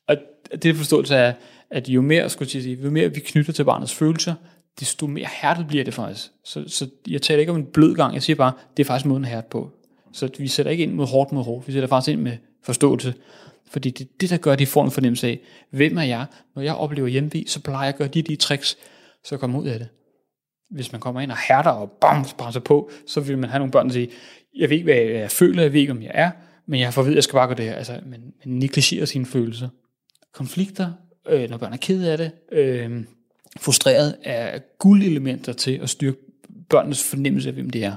Og det forståelse er, at jo mere, skulle jeg sige, jo mere vi knytter til barnets følelser, desto mere hærdet bliver det faktisk. Så, så jeg taler ikke om en blød gang, jeg siger bare, det er faktisk måden at hærde på. Så vi sætter ikke ind mod hårdt mod hårdt, vi sætter faktisk ind med forståelse. Fordi det er det, der gør, at de får en fornemmelse af, hvem er jeg? Når jeg oplever hjemvi, så plejer jeg at gøre de, de tricks, så kommer ud af det. Hvis man kommer ind og hærder og bam, presser på, så vil man have nogle børn, der siger, jeg ved ikke, hvad jeg føler, jeg ved ikke, om jeg er, men jeg får at vide, at jeg skal bare gøre det her. Altså, man, man negligerer sine følelser. Konflikter, øh, når børn er ked af det, øh, frustreret, er guldelementer til at styrke børnenes fornemmelse af, hvem det er.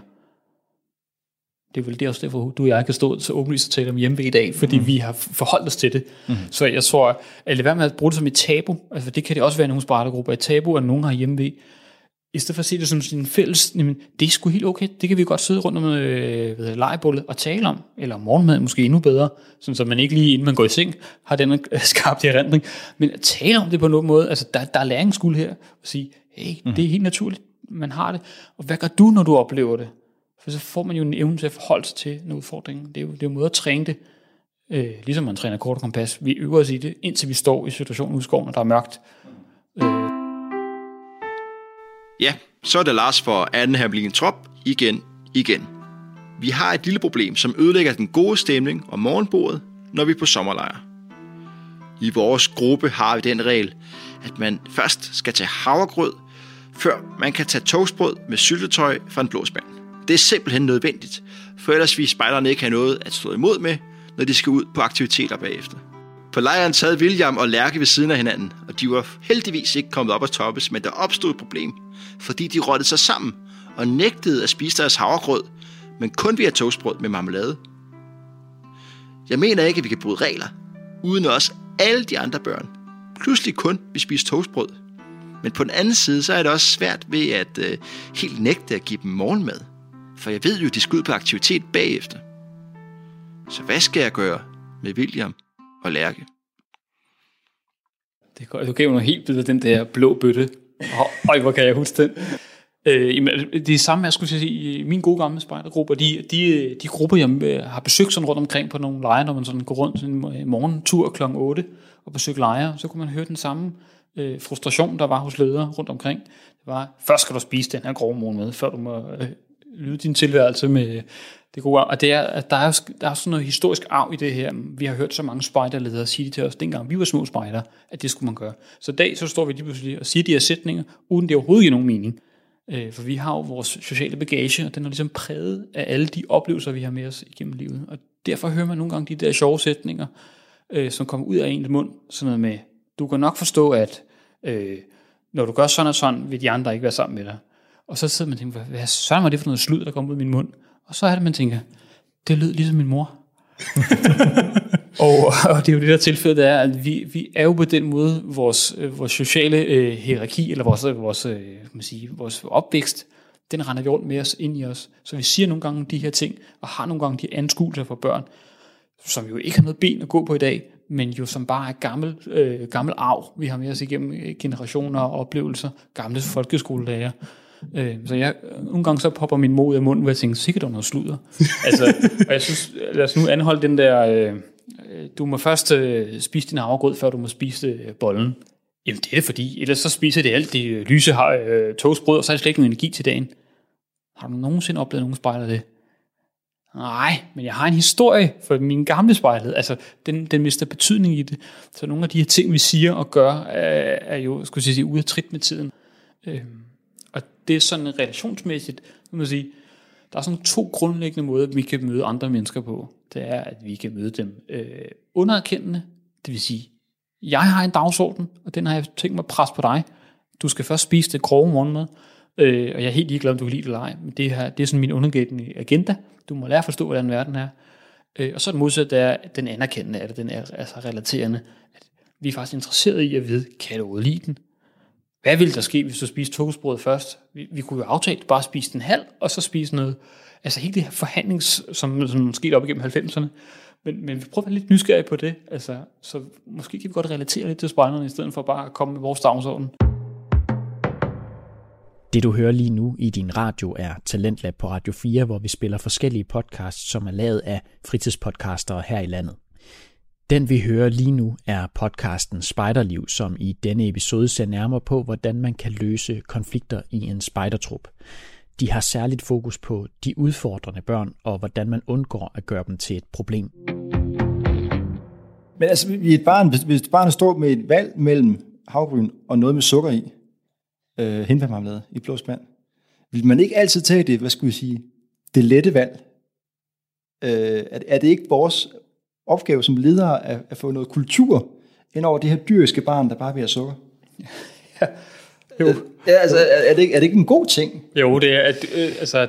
Det er vel det også derfor, du og jeg kan stå så åbenlyst og tale om hjemme i dag, fordi mm. vi har forholdt os til det. Mm. Så jeg tror, at det være med at bruge det som et tabu, altså det kan det også være i nogle spejdergrupper, et tabu, at nogen har hjemme i stedet for at se det som en fælles, jamen, det er sgu helt okay, det kan vi godt sidde rundt om øh, lejebullet og tale om, eller morgenmad måske endnu bedre, sådan så man ikke lige inden man går i seng, har den øh, skarpt erindring, men at tale om det på nogen måde, altså der, der er læringsskuld her, at sige, hey, mm. det er helt naturligt, man har det, og hvad gør du, når du oplever det? For så får man jo en evne til at forholde sig til en udfordring. Det er jo, det er jo en måde at træne det, øh, ligesom man træner kort og kompas. Vi øver os i det, indtil vi står i situationen ude i skoven, og der er mørkt. Ja, så er det Lars for anden her trop igen, igen. Vi har et lille problem, som ødelægger den gode stemning om morgenbordet, når vi er på sommerlejr. I vores gruppe har vi den regel, at man først skal tage havregrød, før man kan tage toastbrød med syltetøj fra en blåspand. Det er simpelthen nødvendigt, for ellers vi spejderne ikke have noget at stå imod med, når de skal ud på aktiviteter bagefter. På lejren sad William og Lærke ved siden af hinanden, og de var heldigvis ikke kommet op at toppes, men der opstod et problem, fordi de rottede sig sammen og nægtede at spise deres havregrød, men kun via toastbrød med marmelade. Jeg mener ikke, at vi kan bryde regler, uden også alle de andre børn pludselig kun vil spise toastbrød. Men på den anden side, så er det også svært ved at øh, helt nægte at give dem morgenmad. For jeg ved jo, at de skal ud på aktivitet bagefter. Så hvad skal jeg gøre med William og Lærke? Det, du gav mig helt videre den der blå bøtte Øj, hvor kan jeg huske den. Øh, det er samme, jeg skulle sige, i min gode gamle spejdergruppe, de, de, de grupper, jeg øh, har besøgt sådan rundt omkring på nogle lejre, når man sådan går rundt en øh, morgentur kl. 8 og besøger lejre, så kunne man høre den samme øh, frustration, der var hos ledere rundt omkring. Det var, først skal du spise den her grove morgenmad, før du må øh, nyde din tilværelse med det gode Og det er, at der er, der er sådan noget historisk arv i det her. Vi har hørt så mange spejderledere sige det til os, dengang vi var små spejder, at det skulle man gøre. Så i dag så står vi lige pludselig og siger de her sætninger, uden det overhovedet giver nogen mening. Øh, for vi har jo vores sociale bagage, og den er ligesom præget af alle de oplevelser, vi har med os igennem livet. Og derfor hører man nogle gange de der sjove sætninger, øh, som kommer ud af ens mund. Sådan noget med, du kan nok forstå, at øh, når du gør sådan og sådan, vil de andre ikke være sammen med dig. Og så sidder man og tænker, hvad, søren var det for noget slud, der kom ud af min mund? Og så er det, man tænker, det lød ligesom min mor. og, og det er jo det, der tilfældet er, at vi, vi er jo på den måde, vores, øh, vores sociale øh, hierarki, eller vores, vores, øh, man sige, vores opvækst, den render vi rundt med os ind i os. Så vi siger nogle gange de her ting, og har nogle gange de anskuelser for børn, som jo ikke har noget ben at gå på i dag, men jo som bare er gammel, øh, gammel arv, vi har med os igennem øh, generationer og oplevelser, gamle folkeskolelærer. Øh, så jeg, nogle gange så popper min mod af munden, hvor jeg tænker, sikkert der noget sludder. altså, og jeg synes, lad os nu anholde den der, øh, du må først øh, spise din havregrød, før du må spise øh, bollen. Jamen det er det fordi, ellers så spiser det alt det øh, lyse øh, toastbrød, og så er det slet ikke nogen energi til dagen. Har du nogensinde oplevet nogen spejler det? Nej, men jeg har en historie for min gamle spejlet. Altså, den, den mister betydning i det. Så nogle af de her ting, vi siger og gør, er, er jo, skulle jeg sige, ude af trit med tiden. Øhm, det er sådan relationsmæssigt, nu man sige, der er sådan to grundlæggende måder, vi kan møde andre mennesker på. Det er, at vi kan møde dem øh, undererkendende, det vil sige, jeg har en dagsorden, og den har jeg tænkt mig at presse på dig. Du skal først spise det grove morgenmad, øh, og jeg er helt ligeglad, om du kan lide det eller ej, men det, her, det er sådan min undergættende agenda. Du må lære at forstå, hvordan verden er. Øh, og så er det er den anerkendende, eller den er altså relaterende. At vi er faktisk interesseret i at vide, kan du lide den? Hvad ville der ske, hvis du spiste toastbrød først? Vi, vi kunne jo aftale bare spise den halv, og så spise noget. Altså hele det her forhandlings, som, som skete op igennem 90'erne. Men, men vi prøver at være lidt nysgerrige på det. Altså, så måske kan vi godt relatere lidt til spejlerne, i stedet for bare at komme med vores dagsorden. Det du hører lige nu i din radio er Talentlab på Radio 4, hvor vi spiller forskellige podcasts, som er lavet af fritidspodcastere her i landet. Den vi hører lige nu er podcasten Spejderliv, som i denne episode ser nærmere på, hvordan man kan løse konflikter i en spejdertrup. De har særligt fokus på de udfordrende børn, og hvordan man undgår at gøre dem til et problem. Men altså, hvis et barn, hvis et barn står med et valg mellem havgryn og noget med sukker i, øh, hindbærmarmelade i blå spand, vil man ikke altid tage det, hvad skulle vi sige, det lette valg? Øh, er, er det ikke vores opgave som ledere at, at få noget kultur ind over det her dyriske barn, der bare vil have sukker? Ja. Jo. Ja, altså, er, er, det, ikke- er det ikke en god ting? Jo, det er, at, øh, altså,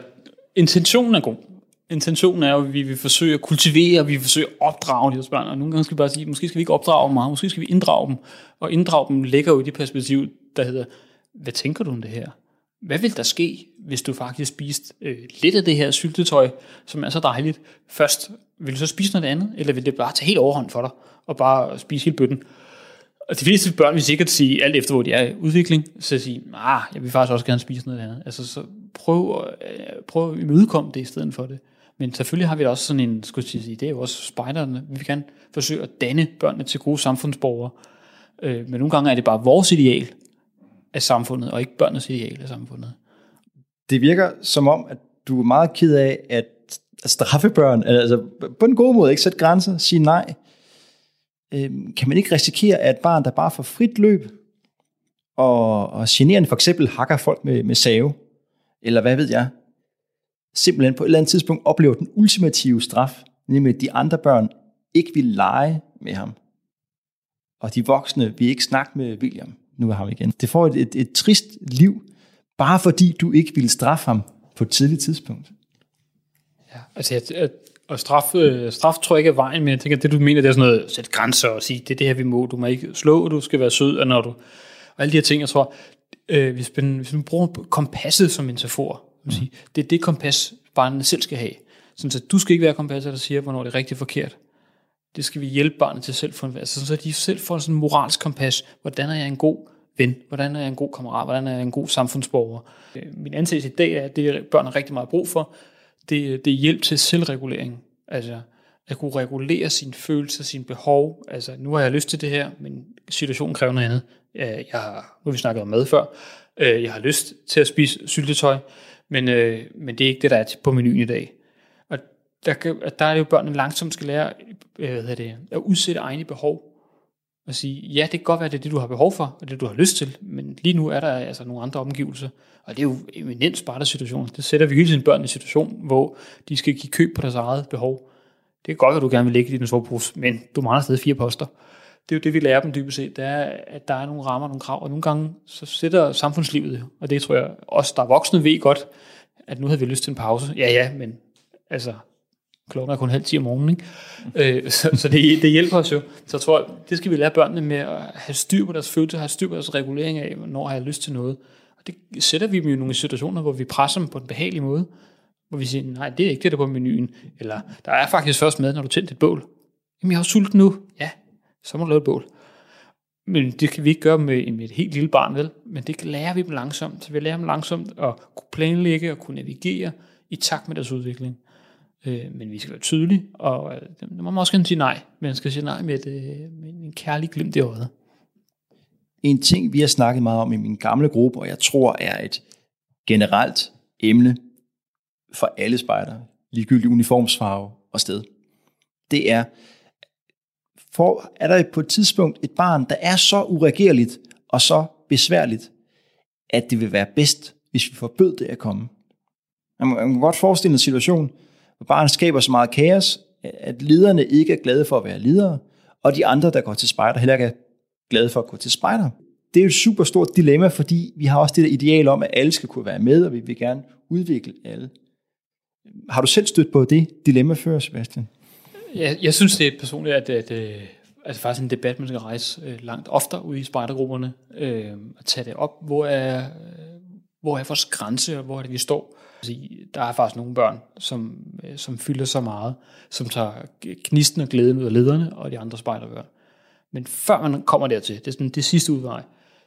intentionen er god. Intentionen er jo, at vi vil forsøge at kultivere, vi vil forsøge at opdrage de her børn, og nogle gange skal vi bare sige, måske skal vi ikke opdrage dem meget, måske skal vi inddrage dem, og inddrage dem ligger jo i det perspektiv, der hedder, hvad tænker du om det her? Hvad vil der ske, hvis du faktisk spiste øh, lidt af det her syltetøj, som er så dejligt, først? Vil du så spise noget andet, eller vil det bare tage helt overhånd for dig, og bare spise hele bøtten? Og de fleste børn vil sikkert sige, alt efter hvor de er i udvikling, så sige, ah, jeg vil faktisk også gerne spise noget andet. Altså, så prøv, at, øh, prøv at imødekomme det i stedet for det. Men selvfølgelig har vi da også sådan en, skulle jeg sige, det er jo også spejderne. Vi vil gerne forsøge at danne børnene til gode samfundsborgere. Øh, men nogle gange er det bare vores ideal af samfundet, og ikke børnenes ideal af samfundet. Det virker som om, at du er meget ked af at straffe børn, altså på en god måde, ikke sætte grænser, sige nej. Øhm, Kan man ikke risikere, at et barn, der bare får frit løb, og, og generende for eksempel hakker folk med, med save, eller hvad ved jeg, simpelthen på et eller andet tidspunkt oplever den ultimative straf, nemlig at de andre børn ikke vil lege med ham. Og de voksne vil ikke snakke med William, nu er ham igen. Det får et, et, et trist liv, bare fordi du ikke ville straffe ham på et tidligt tidspunkt. Ja, altså jeg, jeg, og straf, øh, straf tror jeg ikke er vejen, men jeg tænker, det du mener, det er sådan noget, sætte grænser og sige, det er det her, vi må, du må ikke slå, du skal være sød, og når du, og alle de her ting, jeg tror, øh, hvis, man, hvis man bruger kompasset som metafor, mm. sige, det er det kompas, barnet selv skal have. Sådan, så du skal ikke være kompasset, der siger, hvornår det er rigtigt forkert. Det skal vi hjælpe barnet til selv, for, altså, så de selv får sådan en moralsk kompas. Hvordan er jeg en god ven? Hvordan er jeg en god kammerat? Hvordan er jeg en god samfundsborger? Øh, min antagelse i dag er, at det børn har rigtig meget brug for, det, det er hjælp til selvregulering. Altså at kunne regulere sine følelser, sine behov. Altså nu har jeg lyst til det her, men situationen kræver noget andet. Jeg har, nu har vi snakket om mad før. Øh, jeg har lyst til at spise syltetøj, men, øh, men det er ikke det, der er på menuen i dag. Der, kan- der er det jo børnene langsomt skal lære øh, hvad er det, at udsætte egne behov. Og sige, ja, det kan godt være, det er det, du har behov for, og det, du har lyst til, men lige nu er der altså nogle andre omgivelser. Og det er jo eminent situation. Det sætter vi hele tiden børn i en situation, hvor de skal give køb på deres eget behov. Det er godt at du gerne vil ligge i din sovepose, men du mangler stadig fire poster. det er jo det, vi lærer dem dybest set, det er, at der er nogle rammer, nogle krav, og nogle gange så sætter samfundslivet, og det tror jeg også, der er voksne ved godt, at nu havde vi lyst til en pause. Ja, ja, men altså, klokken er kun halv 10 om morgenen, ikke? Øh, så, så det, det hjælper os jo. Så jeg tror, det skal vi lære børnene med at have styr på deres følelser, have styr på deres regulering af, når har jeg lyst til noget. Og det sætter vi dem jo i nogle situationer, hvor vi presser dem på en behagelig måde, hvor vi siger, nej, det er ikke det, der på menuen. Eller, der er faktisk først med, når du tænder et bål. Jamen, jeg har sulten nu. Ja, så må du lave et bål. Men det kan vi ikke gøre med, med et helt lille barn, vel? Men det lærer vi dem langsomt. Så vi lærer dem langsomt at kunne planlægge og kunne navigere i takt med deres udvikling. Øh, men vi skal være tydelige, og øh, man må også gerne sige nej, men man skal sige nej med, et, øh, med en kærlig glimt i øjet. En ting, vi har snakket meget om i min gamle gruppe, og jeg tror er et generelt emne for alle spejdere, ligegyldig uniformsfarve og sted, det er, for er der på et tidspunkt et barn, der er så uregerligt og så besværligt, at det vil være bedst, hvis vi forbød det at komme. Man kan godt forestille en situation, hvor barnet skaber så meget kaos, at lederne ikke er glade for at være ledere, og de andre, der går til spejder, heller ikke er glade for at gå til spejder. Det er et super stort dilemma, fordi vi har også det der ideal om, at alle skal kunne være med, og vi vil gerne udvikle alle. Har du selv stødt på det dilemma før, Sebastian? Jeg, jeg synes det er personligt, at, at, øh, at altså faktisk en debat, man skal rejse øh, langt oftere ude i spejdergrupperne, øh, at tage det op, hvor er, hvor er vores grænse, og hvor er det, vi står. Altså, der er faktisk nogle børn, som, øh, som fylder så meget, som tager knisten og glæden ud af lederne og de andre spejderbørn. Men før man kommer dertil, det er sådan det sidste udvej,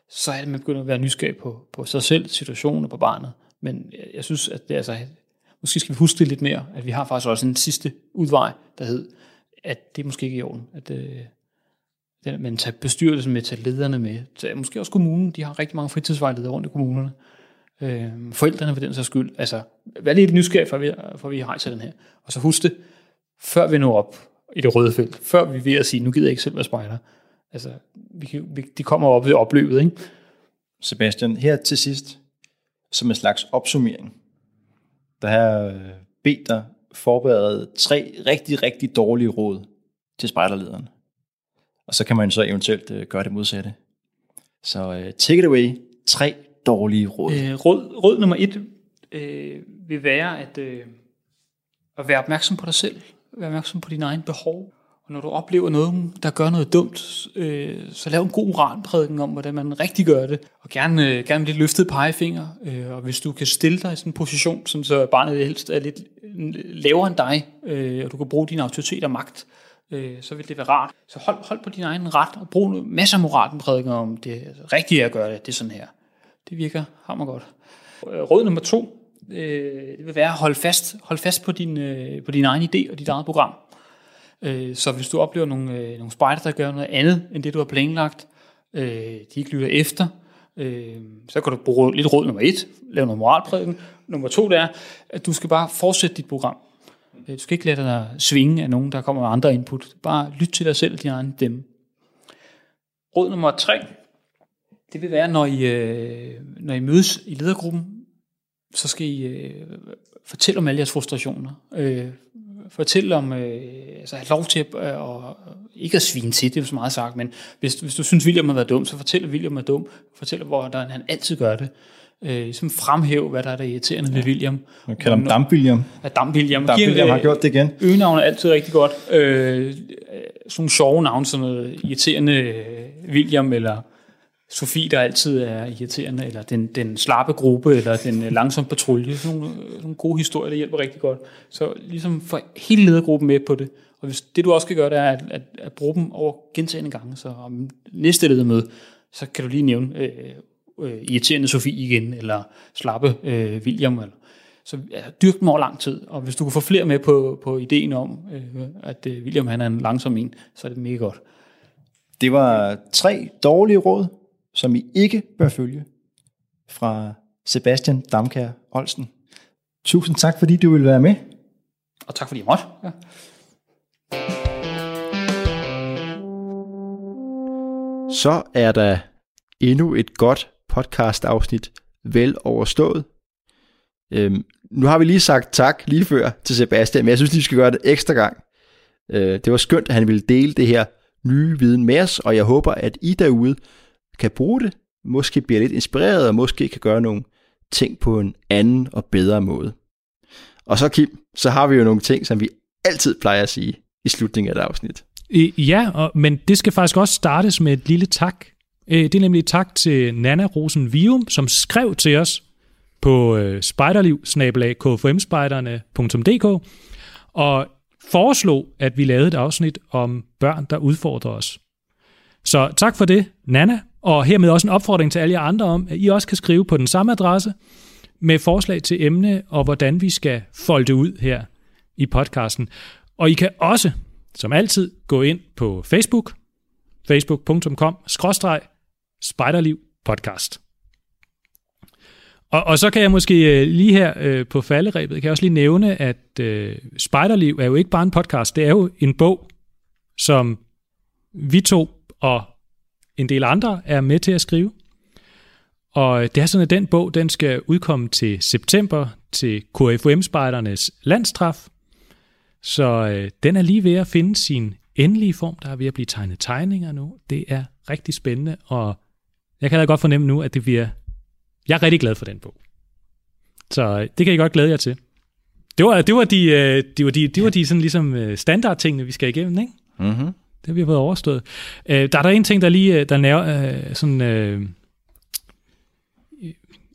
så er det, man begynder at være nysgerrig på, på sig selv, situationen og på barnet. Men jeg, jeg synes, at det er altså, måske skal vi huske det lidt mere, at vi har faktisk også en sidste udvej, der hed, at det er måske ikke i orden, at, øh, men tager bestyrelsen med, tager lederne med, tager, måske også kommunen, de har rigtig mange fritidsvejledere rundt i kommunerne, øh, forældrene for den sags skyld, altså vær lidt nysgerrig, for vi, for vi rejser den her, og så husk det, før vi når op i det røde felt, før vi er ved at sige, nu gider jeg ikke selv være spejder, altså vi kan, vi, de kommer op ved opløbet, ikke? Sebastian, her til sidst, som en slags opsummering, der har øh, bedt dig forberede tre rigtig, rigtig dårlige råd til spejderlederen. Og så kan man så eventuelt øh, gøre det modsatte. Så øh, take it away. Tre dårlige råd. Øh, råd, råd nummer et øh, vil være at, øh, at være opmærksom på dig selv. Være opmærksom på dine egne behov. Og når du oplever nogen, der gør noget dumt, øh, så lav en god moralprædiken om, hvordan man rigtig gør det. Og gerne, øh, gerne med lidt løftet pegefinger. Øh, og hvis du kan stille dig i sådan en position, som så barnet helst er lidt øh, lavere end dig, øh, og du kan bruge din autoritet og magt, øh, så vil det være rart. Så hold, hold på din egen ret, og brug masser af moralprædiker om det rigtige at gøre det. Det er sådan her. Det virker hammer godt. Øh, råd nummer to, øh, det vil være at holde fast, holde fast på, din, øh, på din egen idé og dit eget program. Øh, så hvis du oplever nogle, øh, nogle spejder, der gør noget andet, end det du har planlagt, øh, de ikke lytter efter, øh, så kan du bruge lidt råd nummer et, lave noget moralprædiken. Nummer to, det er, at du skal bare fortsætte dit program. Øh, du skal ikke lade dig svinge af nogen, der kommer med andre input. Bare lyt til dig selv og din egen dem. Råd nummer tre, det vil være, når I, øh, når I mødes i ledergruppen, så skal I øh, fortælle om alle jeres frustrationer. Øh, fortælle om, øh, altså have lov til at, øh, og, ikke at svine til, det er så meget sagt, men hvis, hvis du synes, William har været dum, så fortæl, at William er dum. Fortæl, hvordan han altid gør det. Øh, ligesom fremhæve, hvad der er der irriterende ja. ved William. Man kalder ham Damp-William. Ja, Damp-William. Damp-William har gjort det igen. Øgenavn er altid rigtig godt. Øh, sådan nogle sjove navne, sådan noget irriterende William, eller Sofie, der altid er irriterende, eller den, den slappe gruppe, eller den øh, langsomme patrulje. Sådan nogle, øh, nogle gode historier, der hjælper rigtig godt. Så ligesom få hele ledergruppen med på det. Og hvis det du også kan gøre, det er at, at, at bruge dem over gentagende gange. Så om næste ledermøde, så kan du lige nævne øh, øh, irriterende Sofie igen, eller slappe øh, William. Eller. Så ja, dyrk dem over lang tid. Og hvis du kan få flere med på, på ideen om, øh, at øh, William han er en langsom en, så er det mega godt. Det var tre dårlige råd som I ikke bør følge, fra Sebastian Damkær Olsen. Tusind tak, fordi du ville være med. Og tak fordi jeg måtte. Ja. Så er der endnu et godt podcast-afsnit vel overstået. Øhm, nu har vi lige sagt tak lige før til Sebastian, men jeg synes, vi skal gøre det ekstra gang. Øh, det var skønt, at han ville dele det her nye viden med os, og jeg håber, at I derude kan bruge det, måske bliver lidt inspireret, og måske kan gøre nogle ting på en anden og bedre måde. Og så Kim, så har vi jo nogle ting, som vi altid plejer at sige i slutningen af et afsnit. Ja, og, men det skal faktisk også startes med et lille tak. Øh, det er nemlig et tak til Nana Rosen Vium, som skrev til os på øh, spejderliv og foreslog, at vi lavede et afsnit om børn, der udfordrer os. Så tak for det, Nana, og hermed også en opfordring til alle jer andre om, at I også kan skrive på den samme adresse med forslag til emne og hvordan vi skal folde det ud her i podcasten. Og I kan også, som altid, gå ind på Facebook, facebook.com spejderliv podcast. Og, og så kan jeg måske øh, lige her øh, på falderæbet, kan jeg også lige nævne, at øh, Spejderliv er jo ikke bare en podcast, det er jo en bog, som vi to og en del andre er med til at skrive. Og det er sådan, at den bog, den skal udkomme til september til KFUM-spejdernes landstraf. Så øh, den er lige ved at finde sin endelige form. Der er ved at blive tegnet tegninger nu. Det er rigtig spændende, og jeg kan da godt fornemme nu, at det bliver... Jeg er rigtig glad for den bog. Så øh, det kan I godt glæde jer til. Det var, det var de, øh, det var de, det var de sådan ligesom øh, standardtingene, vi skal igennem, ikke? Mm-hmm. Det har vi fået overstået. Øh, der er der en ting, der lige øh, der nær, øh, sådan, øh,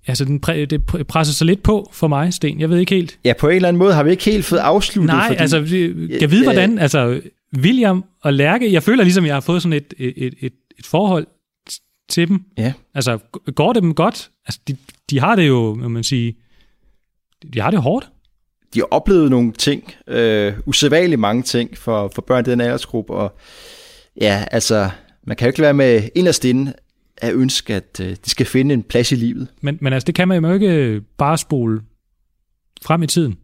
altså den præ, det presser sig lidt på for mig, Sten. Jeg ved ikke helt. Ja, på en eller anden måde har vi ikke helt fået afsluttet. Nej, fordi, altså, kan vide, Ja, hvordan, altså, William og Lærke, jeg føler ligesom, jeg har fået sådan et, et, et, et forhold til dem. Ja. Altså, går det dem godt? Altså, de, de har det jo, må man sige, de har det hårdt. De har oplevet nogle ting, øh, usædvanligt mange ting for, for børn i den aldersgruppe, og ja, altså, man kan jo ikke være med inderst inde at ønske, at øh, de skal finde en plads i livet. Men, men altså, det kan man jo ikke bare spole frem i tiden.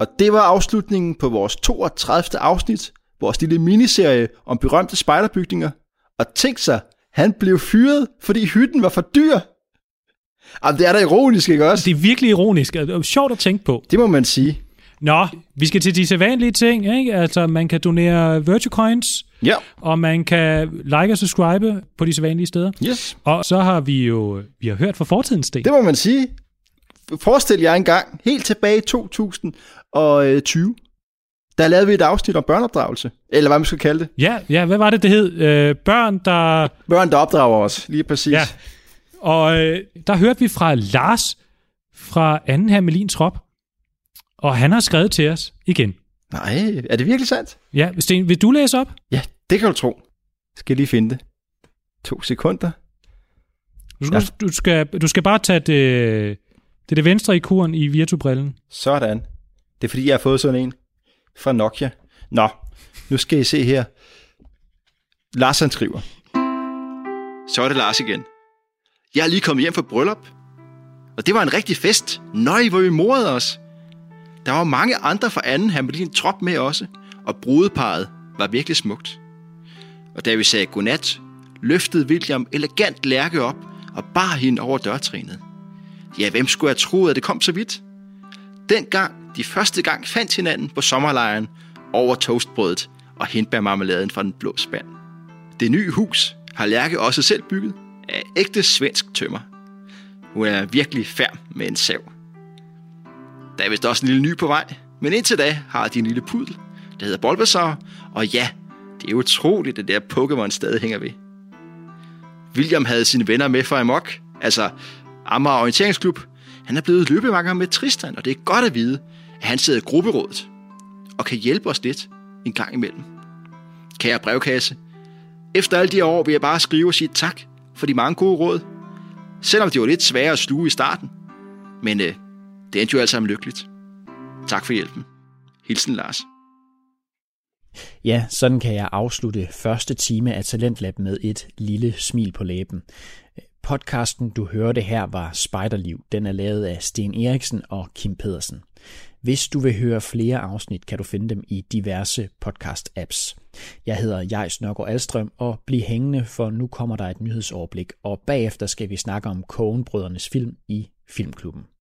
Og det var afslutningen på vores 32. afsnit, vores lille miniserie om berømte spejderbygninger. Og tænk sig, han blev fyret, fordi hytten var for dyr. Jamen, det er da ironisk, ikke også? Det er virkelig ironisk, det er sjovt at tænke på. Det må man sige. Nå, vi skal til de sædvanlige ting, ikke? Altså, man kan donere Virtue Coins, Ja, og man kan like og subscribe på de sædvanlige steder. yes. Og så har vi jo vi har hørt fra fortidens sten. Det må man sige. Forestil jer engang, helt tilbage i 2020, der lavede vi et afsnit om børneopdragelse. Eller hvad man skal kalde det. Ja, ja, hvad var det, det hed? Øh, børn, der... Børn, der opdrager os, lige præcis. Ja. Og øh, der hørte vi fra Lars fra anden Hermelin Trop, og han har skrevet til os igen. Nej, er det virkelig sandt? Ja, Sten, vil du læse op? Ja, det kan du tro. Skal jeg lige finde det. To sekunder. Du skal, ja. du skal, du skal bare tage det, det, det venstre ikon i virtubrillen. Sådan. Det er fordi, jeg har fået sådan en fra Nokia. Nå, nu skal I se her. Lars han skriver. Så er det Lars igen. Jeg er lige kommet hjem fra bryllup. Og det var en rigtig fest. Nøj, hvor vi morede os. Der var mange andre fra anden Hermelin trop med også, og brudeparet var virkelig smukt. Og da vi sagde godnat, løftede William elegant Lærke op og bar hende over dørtrinet. Ja, hvem skulle have troet, at det kom så vidt? Dengang de første gang fandt hinanden på sommerlejren over toastbrødet og hindbærmarmeladen fra den blå spand. Det nye hus har Lærke også selv bygget af ægte svensk tømmer. Hun er virkelig færm med en sav. Der er vist også en lille ny på vej, men indtil da har de en lille pudel, der hedder Bulbasaur, og ja, det er utroligt, at det der Pokémon stadig hænger ved. William havde sine venner med fra Amok, altså Amager Orienteringsklub. Han er blevet løbemakker med Tristan, og det er godt at vide, han sidder i grupperådet og kan hjælpe os lidt en gang imellem. Kære brevkasse, efter alle de år vil jeg bare skrive og sige tak for de mange gode råd, selvom det var lidt svære at sluge i starten. Men øh, det endte jo alt sammen lykkeligt. Tak for hjælpen. Hilsen Lars. Ja, sådan kan jeg afslutte første time af Talentlab med et lille smil på læben. Podcasten, du hørte her, var Spejderliv. Den er lavet af Sten Eriksen og Kim Pedersen. Hvis du vil høre flere afsnit, kan du finde dem i diverse podcast-apps. Jeg hedder Jais Nørgaard Alstrøm, og bliv hængende, for nu kommer der et nyhedsoverblik, og bagefter skal vi snakke om Kogenbrødrenes film i Filmklubben.